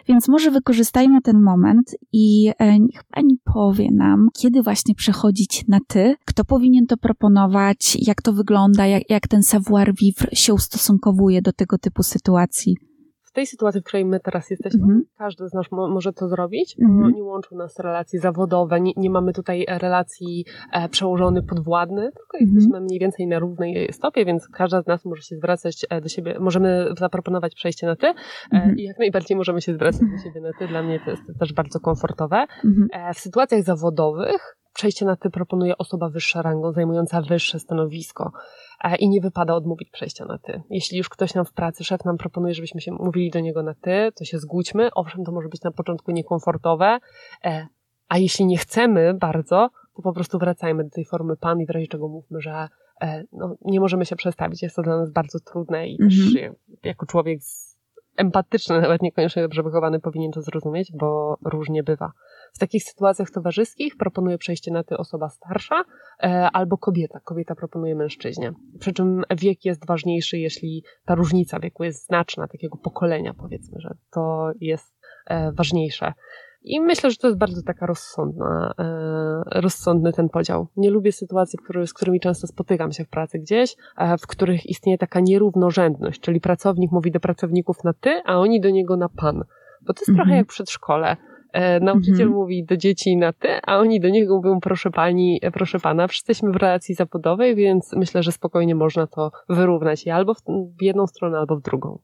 Więc może wykorzystajmy ten moment i e, niech pani powie nam, kiedy właśnie przechodzić na ty, kto powinien to proponować, jak to wygląda, jak, jak ten savoir-vivre się ustosunkowuje do tego typu sytuacji. W tej sytuacji, w której my teraz jesteśmy, Mhm. każdy z nas mo- może to zrobić, Mhm. bo nie łączą nas relacje zawodowe, nie, nie mamy tutaj e, relacji e, przełożony podwładny, tylko Mhm. jesteśmy mniej więcej na równej stopie, więc każda z nas może się zwracać e, do siebie, możemy zaproponować przejście na ty e, Mhm. i jak najbardziej możemy się zwracać do siebie na ty. Dla mnie to jest też bardzo komfortowe. Mhm. E, W sytuacjach zawodowych przejście na ty proponuje osoba wyższa rangą, zajmująca wyższe stanowisko e, i nie wypada odmówić przejścia na ty. Jeśli już ktoś nam w pracy, szef nam proponuje, żebyśmy się mówili do niego na ty, to się zgódźmy. Owszem, to może być na początku niekomfortowe, e, a jeśli nie chcemy bardzo, to po prostu wracajmy do tej formy pan i w razie czego mówmy, że e, no, nie możemy się przestawić. Jest to dla nas bardzo trudne i Mhm. jako człowiek empatyczny, nawet niekoniecznie dobrze wychowany, powinien to zrozumieć, bo różnie bywa. W takich sytuacjach towarzyskich proponuje przejście na ty osoba starsza e, albo kobieta. Kobieta proponuje mężczyźnie. Przy czym wiek jest ważniejszy, jeśli ta różnica wieku jest znaczna, takiego pokolenia powiedzmy, że to jest e, ważniejsze. I myślę, że to jest bardzo taka rozsądna, e, rozsądny ten podział. Nie lubię sytuacji, z którymi często spotykam się w pracy gdzieś, w których istnieje taka nierównorzędność, czyli pracownik mówi do pracowników na ty, a oni do niego na pan. Bo to jest Mhm. trochę jak w przedszkole. E, nauczyciel Mhm. mówi do dzieci na ty, a oni do niego mówią proszę pani, e, proszę pana. Wszyscy jesteśmy w relacji zawodowej, więc myślę, że spokojnie można to wyrównać i albo w, jedną stronę, albo w drugą.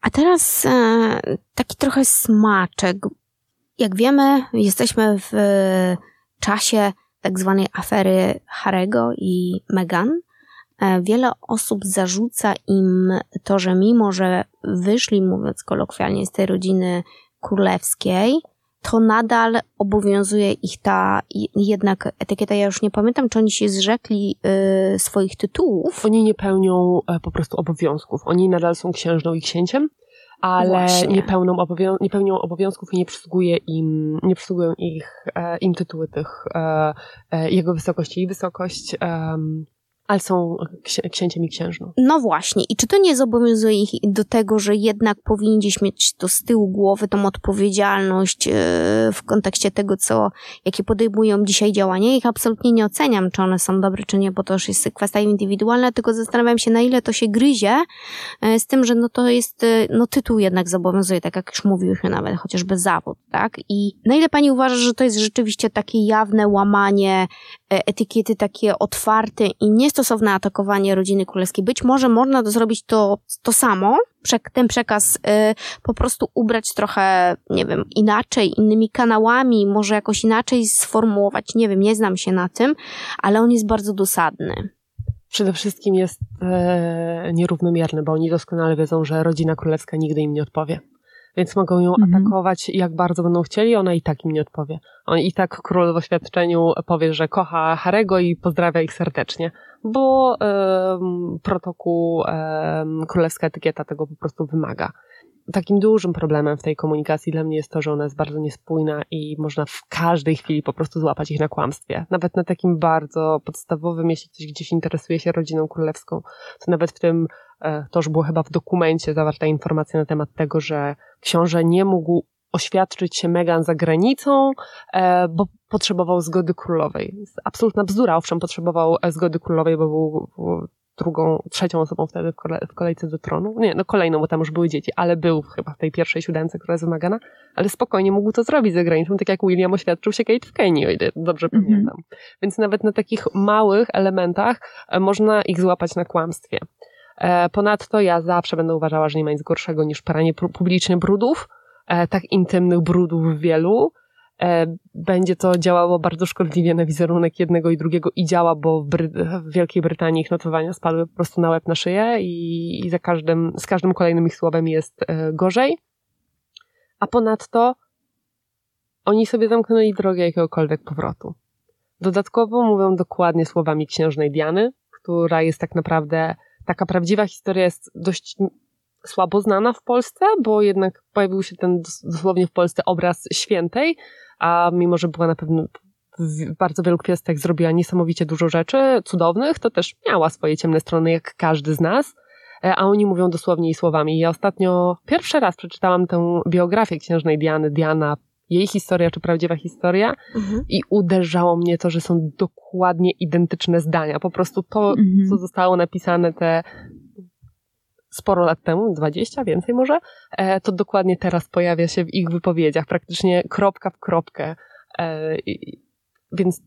A teraz e, taki trochę smaczek. Jak wiemy, jesteśmy w czasie tak zwanej afery Harego i Meghan. E, Wiele osób zarzuca im to, że mimo, że wyszli, mówiąc kolokwialnie, z tej rodziny królewskiej, to nadal obowiązuje ich ta jednak etykieta. Ja już nie pamiętam, czy oni się zrzekli y, swoich tytułów. Oni nie pełnią e, po prostu obowiązków. Oni nadal są księżną i księciem, ale nie, pełną obowią- nie pełnią obowiązków i nie przysługuje im, nie przysługują ich, e, im tytuły tych e, e, jego wysokości i wysokość, ale są księ- księciem i księżną. No właśnie, i czy to nie zobowiązuje ich do tego, że jednak powinni mieć to z tyłu głowy, tą odpowiedzialność e, w kontekście tego, co, jakie podejmują dzisiaj działania? Ich absolutnie nie oceniam, czy one są dobre, czy nie, bo to już jest kwestia indywidualna, tylko zastanawiam się, na ile to się gryzie e, z tym, że no to jest, e, no tytuł jednak zobowiązuje, tak jak już mówiłyśmy nawet, chociażby zawód, tak? I na ile pani uważa, że to jest rzeczywiście takie jawne łamanie etykiety takie otwarte i niestosowne atakowanie rodziny królewskiej. Być może można to zrobić to, to samo, ten przekaz y, po prostu ubrać trochę, nie wiem, inaczej, innymi kanałami, może jakoś inaczej sformułować, nie wiem, nie znam się na tym, ale on jest bardzo dosadny. Przede wszystkim jest e, nierównomierny, bo oni doskonale wiedzą, że rodzina królewska nigdy im nie odpowie. Więc mogą ją Mhm. atakować jak bardzo będą chcieli, ona i tak im nie odpowie. On i tak król w oświadczeniu powie, że kocha Harego i pozdrawia ich serdecznie, bo em, protokół, em, królewska etykieta tego po prostu wymaga. Takim dużym problemem w tej komunikacji dla mnie jest to, że ona jest bardzo niespójna i można w każdej chwili po prostu złapać ich na kłamstwie. Nawet na takim bardzo podstawowym, jeśli ktoś gdzieś interesuje się rodziną królewską, to nawet w tym, e, to już było chyba w dokumencie zawarta informacja na temat tego, że książę nie mógł oświadczyć się Meghan za granicą, e, bo potrzebował zgody królowej. Absolutna bzdura, owszem, potrzebował e, zgody królowej, bo był drugą, trzecią osobą wtedy w, kole, w kolejce do tronu. Nie, no kolejną, bo tam już były dzieci, ale był chyba w tej pierwszej siódemce, która jest wymagana, ale spokojnie mógł to zrobić za granicą, tak jak William oświadczył się Kate w Kenii, o ile dobrze Mhm. pamiętam. Więc nawet na takich małych elementach e, można ich złapać na kłamstwie. E, Ponadto ja zawsze będę uważała, że nie ma nic gorszego niż pranie pu- publicznie brudów, e, tak intymnych brudów wielu. E, będzie to działało bardzo szkodliwie na wizerunek jednego i drugiego i działa, bo w, Bry w Wielkiej Brytanii ich notowania spadły po prostu na łeb na szyję i, i za każdym, z każdym kolejnym ich słowem jest e, gorzej. A ponadto oni sobie zamknęli drogę jakiegokolwiek powrotu. Dodatkowo mówią dokładnie słowami księżnej Diany, która jest tak naprawdę, taka prawdziwa historia jest dość słabo znana w Polsce, bo jednak pojawił się ten dosłownie w Polsce obraz świętej, a mimo, że była na pewno w bardzo wielu kwestiach zrobiła niesamowicie dużo rzeczy cudownych, to też miała swoje ciemne strony, jak każdy z nas. E, a oni mówią dosłownie jej słowami. Ja ostatnio pierwszy raz przeczytałam tę biografię księżnej Diany, Diana, jej historia czy prawdziwa historia mhm. i uderzało mnie to, że są dokładnie identyczne zdania. Po prostu to, mhm. co zostało napisane te sporo lat temu, 20, więcej może, e, to dokładnie teraz pojawia się w ich wypowiedziach, praktycznie kropka w kropkę. E, więc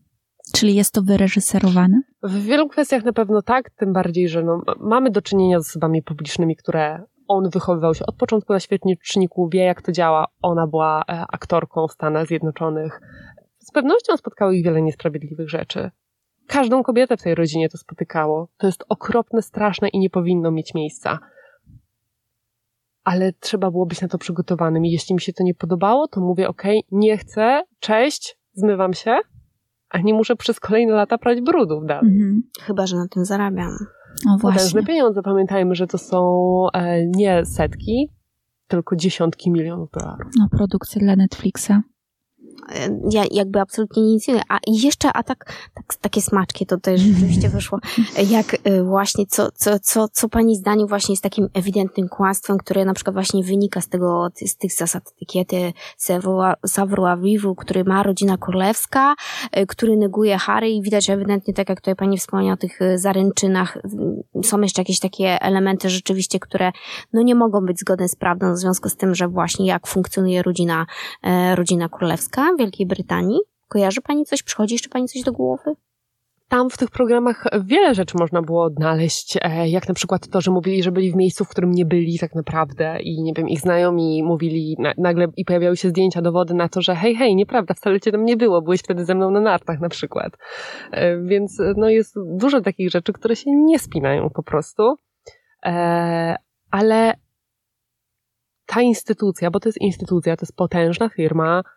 Czyli jest to wyreżyserowane? W wielu kwestiach na pewno tak, tym bardziej, że no, mamy do czynienia z osobami publicznymi, które on wychowywał się od początku na świetniczniku, wie jak to działa. Ona była e, aktorką w Stanach Zjednoczonych. Z pewnością spotkały ich wiele niesprawiedliwych rzeczy. Każdą kobietę w tej rodzinie to spotykało. To jest okropne, straszne i nie powinno mieć miejsca. Ale trzeba było być na to przygotowanym i jeśli mi się to nie podobało, to mówię, ok, nie chcę, cześć, zmywam się, a nie muszę przez kolejne lata prać brudów dalej. Mhm. Chyba, że na tym zarabiam. O, właśnie. Potężne pieniądze. Pamiętajmy, że to są e, nie setki, tylko dziesiątki milionów dolarów. No, produkcja dla Netflixa ja jakby absolutnie nic nie A jeszcze, a tak, tak takie smaczki to też rzeczywiście wyszło, jak y, właśnie, co, co, co, co pani zdaniem właśnie jest takim ewidentnym kłamstwem, które na przykład właśnie wynika z tego, z tych zasad etykiety savoir vivre, który ma rodzina królewska, y, który neguje Harry i widać ewidentnie, tak jak tutaj pani wspomniała o tych zaręczynach, są jeszcze jakieś takie elementy rzeczywiście, które no nie mogą być zgodne z prawdą w związku z tym, że właśnie jak funkcjonuje rodzina, rodzina królewska. Wielkiej Brytanii? Kojarzy Pani coś? Przychodzi jeszcze Pani coś do głowy? Tam w tych programach wiele rzeczy można było odnaleźć, e, jak na przykład to, że mówili, że byli w miejscu, w którym nie byli tak naprawdę i nie wiem, ich znajomi mówili nagle i pojawiały się zdjęcia, dowody na to, że hej, hej, nieprawda, wcale cię tam nie było, byłeś wtedy ze mną na nartach na przykład. E, więc no jest dużo takich rzeczy, które się nie spinają po prostu, e, ale ta instytucja, bo to jest instytucja, to jest potężna firma, e,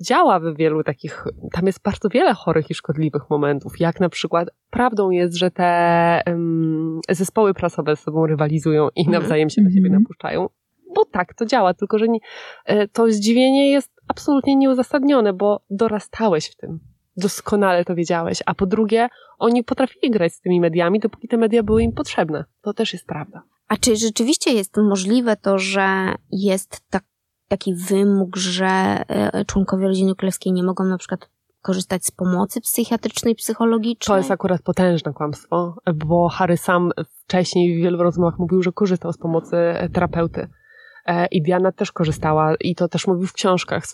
działa w wielu takich, tam jest bardzo wiele chorych i szkodliwych momentów, jak na przykład prawdą jest, że te um, zespoły prasowe z sobą rywalizują i mhm. nawzajem się na siebie mhm. napuszczają, bo tak to działa, tylko że nie, e, to zdziwienie jest absolutnie nieuzasadnione, bo dorastałeś w tym. Doskonale to wiedziałeś. A po drugie, oni potrafili grać z tymi mediami, dopóki te media były im potrzebne. To też jest prawda. A czy rzeczywiście jest możliwe to, że jest tak taki wymóg, że e, członkowie rodziny królewskiej nie mogą na przykład korzystać z pomocy psychiatrycznej, psychologicznej? To jest akurat potężne kłamstwo, bo Harry sam wcześniej w wielu rozmowach mówił, że korzystał z pomocy terapeuty. E, I Diana też korzystała i to też mówił w książkach,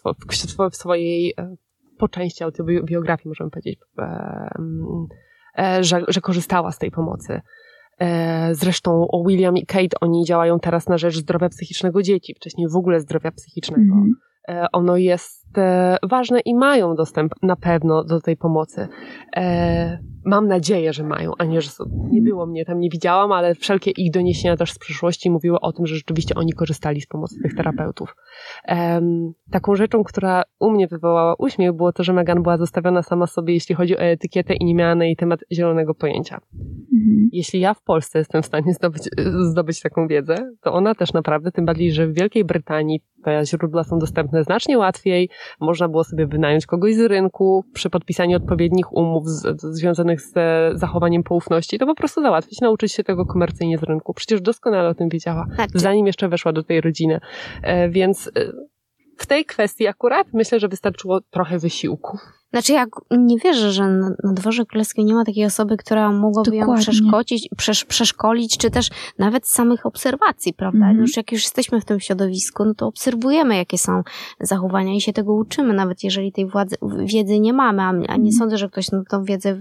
w swojej e, po części autobiografii, możemy powiedzieć, że, że korzystała z tej pomocy. E, zresztą William i Kate, oni działają teraz na rzecz zdrowia psychicznego dzieci, wcześniej w ogóle zdrowia psychicznego. Mm. Ono jest e, ważne i mają dostęp na pewno do tej pomocy. Mam nadzieję, że mają, a nie, że nie było mnie tam, nie widziałam, ale wszelkie ich doniesienia też z przyszłości mówiły o tym, że rzeczywiście oni korzystali z pomocy tych terapeutów. Taką rzeczą, która u mnie wywołała uśmiech, było to, że Megan była zostawiona sama sobie, jeśli chodzi o etykietę i nie miała na jej temat zielonego pojęcia. Mhm. Jeśli ja w Polsce jestem w stanie zdobyć, zdobyć taką wiedzę, to ona też naprawdę, tym bardziej, że w Wielkiej Brytanii te źródła są dostępne znacznie łatwiej, można było sobie wynająć kogoś z rynku przy podpisaniu odpowiednich umów z, związanych z zachowaniem poufności, to po prostu załatwić, nauczyć się tego komercyjnie z rynku. Przecież doskonale o tym wiedziała, zanim jeszcze weszła do tej rodziny. E, więc e, w tej kwestii akurat myślę, że wystarczyło trochę wysiłku. Znaczy, ja nie wierzę, że na, na dworze królewskim nie ma takiej osoby, która mogłaby Dokładnie. ją przeszkodzić, przesz, przeszkolić, czy też nawet samych obserwacji, prawda? Mm. Już jak już jesteśmy w tym środowisku, no to obserwujemy, jakie są zachowania i się tego uczymy, nawet jeżeli tej władzy, wiedzy nie mamy, a, a nie mm sądzę, że ktoś no, tą wiedzę,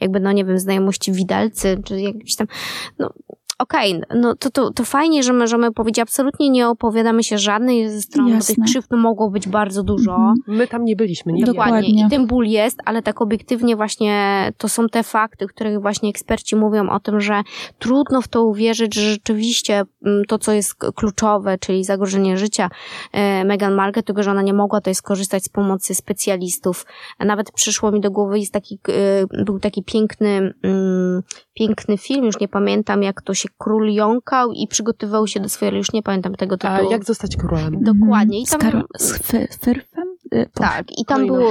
jakby, no nie wiem, znajomości widelcy, czy jakiś tam, no okej, okay, no to, to, to fajnie, że możemy powiedzieć, absolutnie nie opowiadamy się żadnej ze stron, Jasne. bo tych krzywd mogło być bardzo dużo. Mhm. My tam nie byliśmy, nie Dokładnie. I ten ból jest, ale tak obiektywnie właśnie to są te fakty, których właśnie eksperci mówią o tym, że trudno w to uwierzyć, że rzeczywiście mm, to, co jest kluczowe, czyli zagrożenie życia e, Meghan Markle, tego, że ona nie mogła tutaj skorzystać z pomocy specjalistów. Nawet przyszło mi do głowy, jest taki, e, był taki piękny, mm, piękny film, już nie pamiętam jak to się król jąkał i przygotowywał się do swojej, już nie pamiętam tego tytułu. A jak zostać królem? Dokładnie. I tam, z, Karol, z? Y, tak, i tam było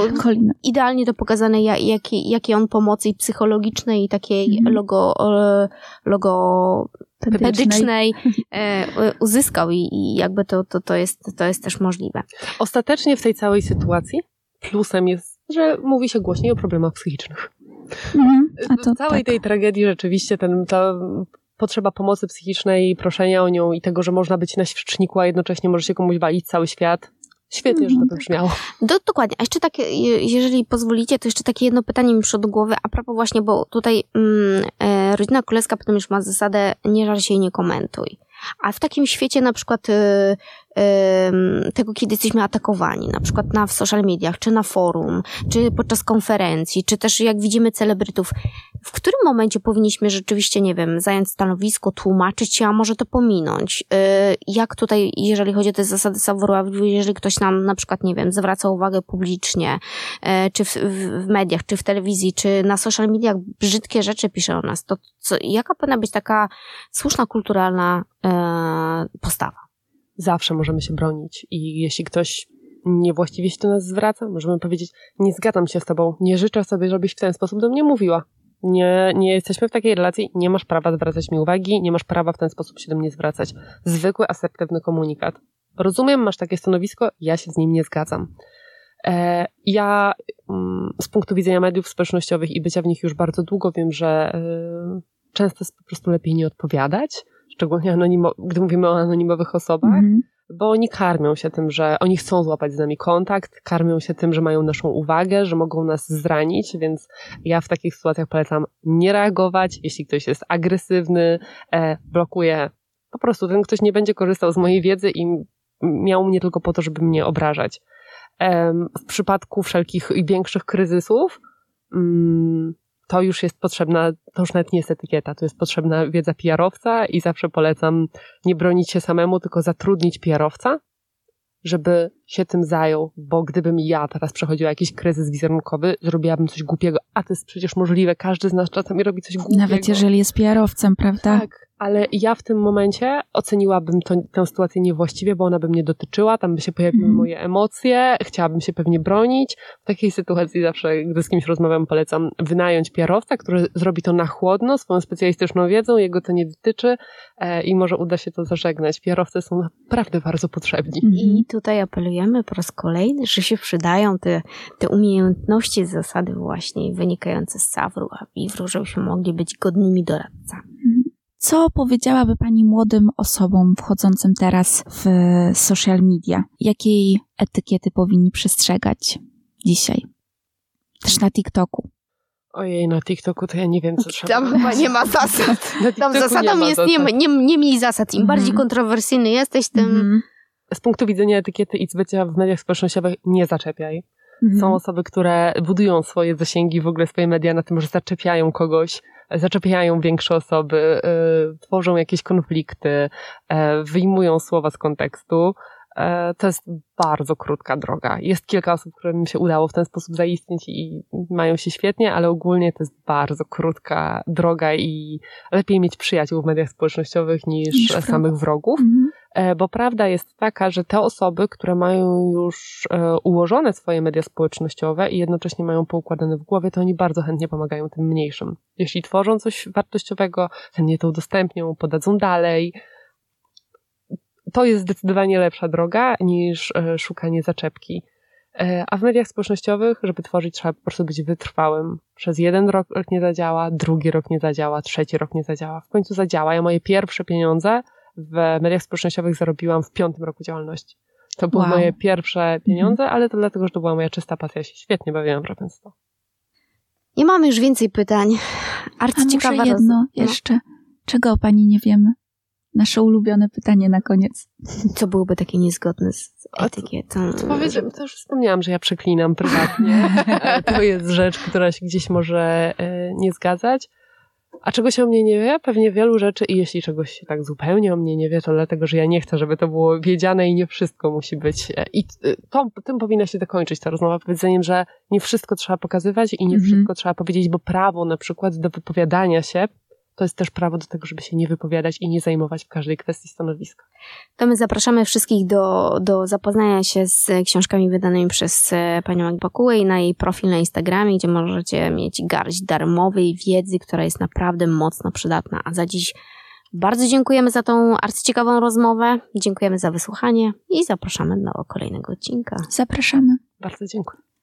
idealnie to pokazane, jakie, jakie on pomocy i psychologicznej, i takiej mm. logo, logo pedycznej e, uzyskał i, i jakby to, to, to, jest, to jest też możliwe. Ostatecznie w tej całej sytuacji plusem jest, że mówi się głośniej o problemach psychicznych. Mhm. w całej tak. tej tragedii rzeczywiście ten, ta potrzeba pomocy psychicznej, proszenia o nią i tego, że można być na świeczniku, a jednocześnie może się komuś walić cały świat, Świetnie, że to brzmiało. Do, dokładnie. A jeszcze takie, jeżeli pozwolicie, to jeszcze takie jedno pytanie mi przyszło do głowy, a propos właśnie, bo tutaj mm, e, rodzina królewska potem już ma zasadę nie żal się i nie komentuj. A w takim świecie na przykład y, tego, kiedy jesteśmy atakowani, na przykład na, w social mediach, czy na forum, czy podczas konferencji, czy też jak widzimy celebrytów, w którym momencie powinniśmy rzeczywiście, nie wiem, zająć stanowisko, tłumaczyć się, a może to pominąć? Y, jak tutaj, jeżeli chodzi o te zasady savoir jeżeli ktoś nam na przykład, nie wiem, zwraca uwagę publicznie, y, czy w, w, mediach, czy w telewizji, czy na social mediach brzydkie rzeczy pisze o nas, to co, jaka powinna być taka słuszna, kulturalna y, postawa? Zawsze możemy się bronić i jeśli ktoś niewłaściwie się do nas zwraca, możemy powiedzieć, nie zgadzam się z tobą, nie życzę sobie, żebyś w ten sposób do mnie mówiła. Nie, nie jesteśmy w takiej relacji, nie masz prawa zwracać mi uwagi, nie masz prawa w ten sposób się do mnie zwracać. Zwykły, asertywny komunikat. Rozumiem, masz takie stanowisko, ja się z nim nie zgadzam. E, ja mm, z punktu widzenia mediów społecznościowych i bycia w nich już bardzo długo wiem, że e, często jest po prostu lepiej nie odpowiadać, szczególnie anonimo, gdy mówimy o anonimowych osobach. Mm -hmm bo oni karmią się tym, że oni chcą złapać z nami kontakt, karmią się tym, że mają naszą uwagę, że mogą nas zranić, więc ja w takich sytuacjach polecam nie reagować. Jeśli ktoś jest agresywny, e, blokuje. Po prostu ten ktoś nie będzie korzystał z mojej wiedzy i miał mnie tylko po to, żeby mnie obrażać. E, w przypadku wszelkich i większych kryzysów, mm, to już jest potrzebna, to już nawet nie jest etykieta, to jest potrzebna wiedza PR-owca i zawsze polecam nie bronić się samemu, tylko zatrudnić PR-owca, żeby się tym zajął, bo gdybym ja teraz przechodziła jakiś kryzys wizerunkowy, zrobiłabym coś głupiego, a to jest przecież możliwe, każdy z nas czasami robi coś głupiego. Nawet jeżeli jest PR-owcem, prawda? Tak, ale ja w tym momencie oceniłabym to, tę sytuację niewłaściwie, bo ona by mnie dotyczyła, tam by się pojawiły mm. moje emocje, chciałabym się pewnie bronić. W takiej sytuacji zawsze, gdy z kimś rozmawiam, polecam wynająć PR-owca, który zrobi to na chłodno, swoją specjalistyczną wiedzą, jego to nie dotyczy e, i może uda się to zażegnać. PR-owcy są naprawdę bardzo potrzebni. I tutaj apelujemy po raz kolejny, że się przydają te, te umiejętności, zasady właśnie wynikające z Savru, a Vivru, żebyśmy mogli być godnymi doradcami. Co powiedziałaby Pani młodym osobom wchodzącym teraz w social media? Jakiej etykiety powinni przestrzegać dzisiaj? Też na TikToku. Ojej, na TikToku to ja nie wiem, co trzeba. Tam chyba nie ma zasad. Tam zasadą nie jest zasad. nie, nie, nie miej zasad. Im bardziej mhm. kontrowersyjny jesteś, tym... Mm. Z punktu widzenia etykiety i bycia w mediach społecznościowych nie zaczepiaj. Mm. Są osoby, które budują swoje zasięgi, w ogóle swoje media na tym, że zaczepiają kogoś, zaczepiają większe osoby, y, tworzą jakieś konflikty, y, wyjmują słowa z kontekstu. Y, to jest bardzo krótka droga. Jest kilka osób, którym się udało w ten sposób zaistnieć i mają się świetnie, ale ogólnie to jest bardzo krótka droga i lepiej mieć przyjaciół w mediach społecznościowych niż, niż samych wrogów. Mhm. E, bo prawda jest taka, że te osoby, które mają już e, ułożone swoje media społecznościowe i jednocześnie mają poukładane w głowie, to oni bardzo chętnie pomagają tym mniejszym. Jeśli tworzą coś wartościowego, chętnie to udostępnią, podadzą dalej. To jest zdecydowanie lepsza droga niż e, szukanie zaczepki. A w mediach społecznościowych, żeby tworzyć, trzeba po prostu być wytrwałym. Przez jeden rok nie zadziała, drugi rok nie zadziała, trzeci rok nie zadziała. W końcu zadziała. Ja moje pierwsze pieniądze w mediach społecznościowych zarobiłam w piątym roku działalności. To były wow. moje pierwsze pieniądze, mhm. ale to dlatego, że to była moja czysta pasja. Ja się świetnie bawiłam robiąc to. Nie mamy już więcej pytań. Arcyciekawa jedno roz... No. jeszcze. Czego o pani nie wiemy? Nasze ulubione pytanie na koniec. Co byłoby takie niezgodne z etykietą? To, powiedziałem, to już wspomniałam, że ja przeklinam prywatnie. to jest rzecz, która się gdzieś może e, nie zgadzać. A czego się o mnie nie wie? Pewnie wielu rzeczy i jeśli czegoś się tak zupełnie o mnie nie wie, to dlatego, że ja nie chcę, żeby to było wiedziane i nie wszystko musi być. E, I to, tym powinna się dokończyć ta rozmowa powiedzeniem, że nie wszystko trzeba pokazywać i nie mhm. wszystko trzeba powiedzieć, bo prawo na przykład do wypowiadania się to jest też prawo do tego, żeby się nie wypowiadać i nie zajmować w każdej kwestii stanowiska. To my zapraszamy wszystkich do, do zapoznania się z książkami wydanymi przez e, panią Agbakułę i na jej profil na Instagramie, gdzie możecie mieć garść darmowej wiedzy, która jest naprawdę mocno przydatna. A za dziś bardzo dziękujemy za tą arcyciekawą rozmowę, dziękujemy za wysłuchanie i zapraszamy do kolejnego odcinka. Zapraszamy. Bardzo dziękuję.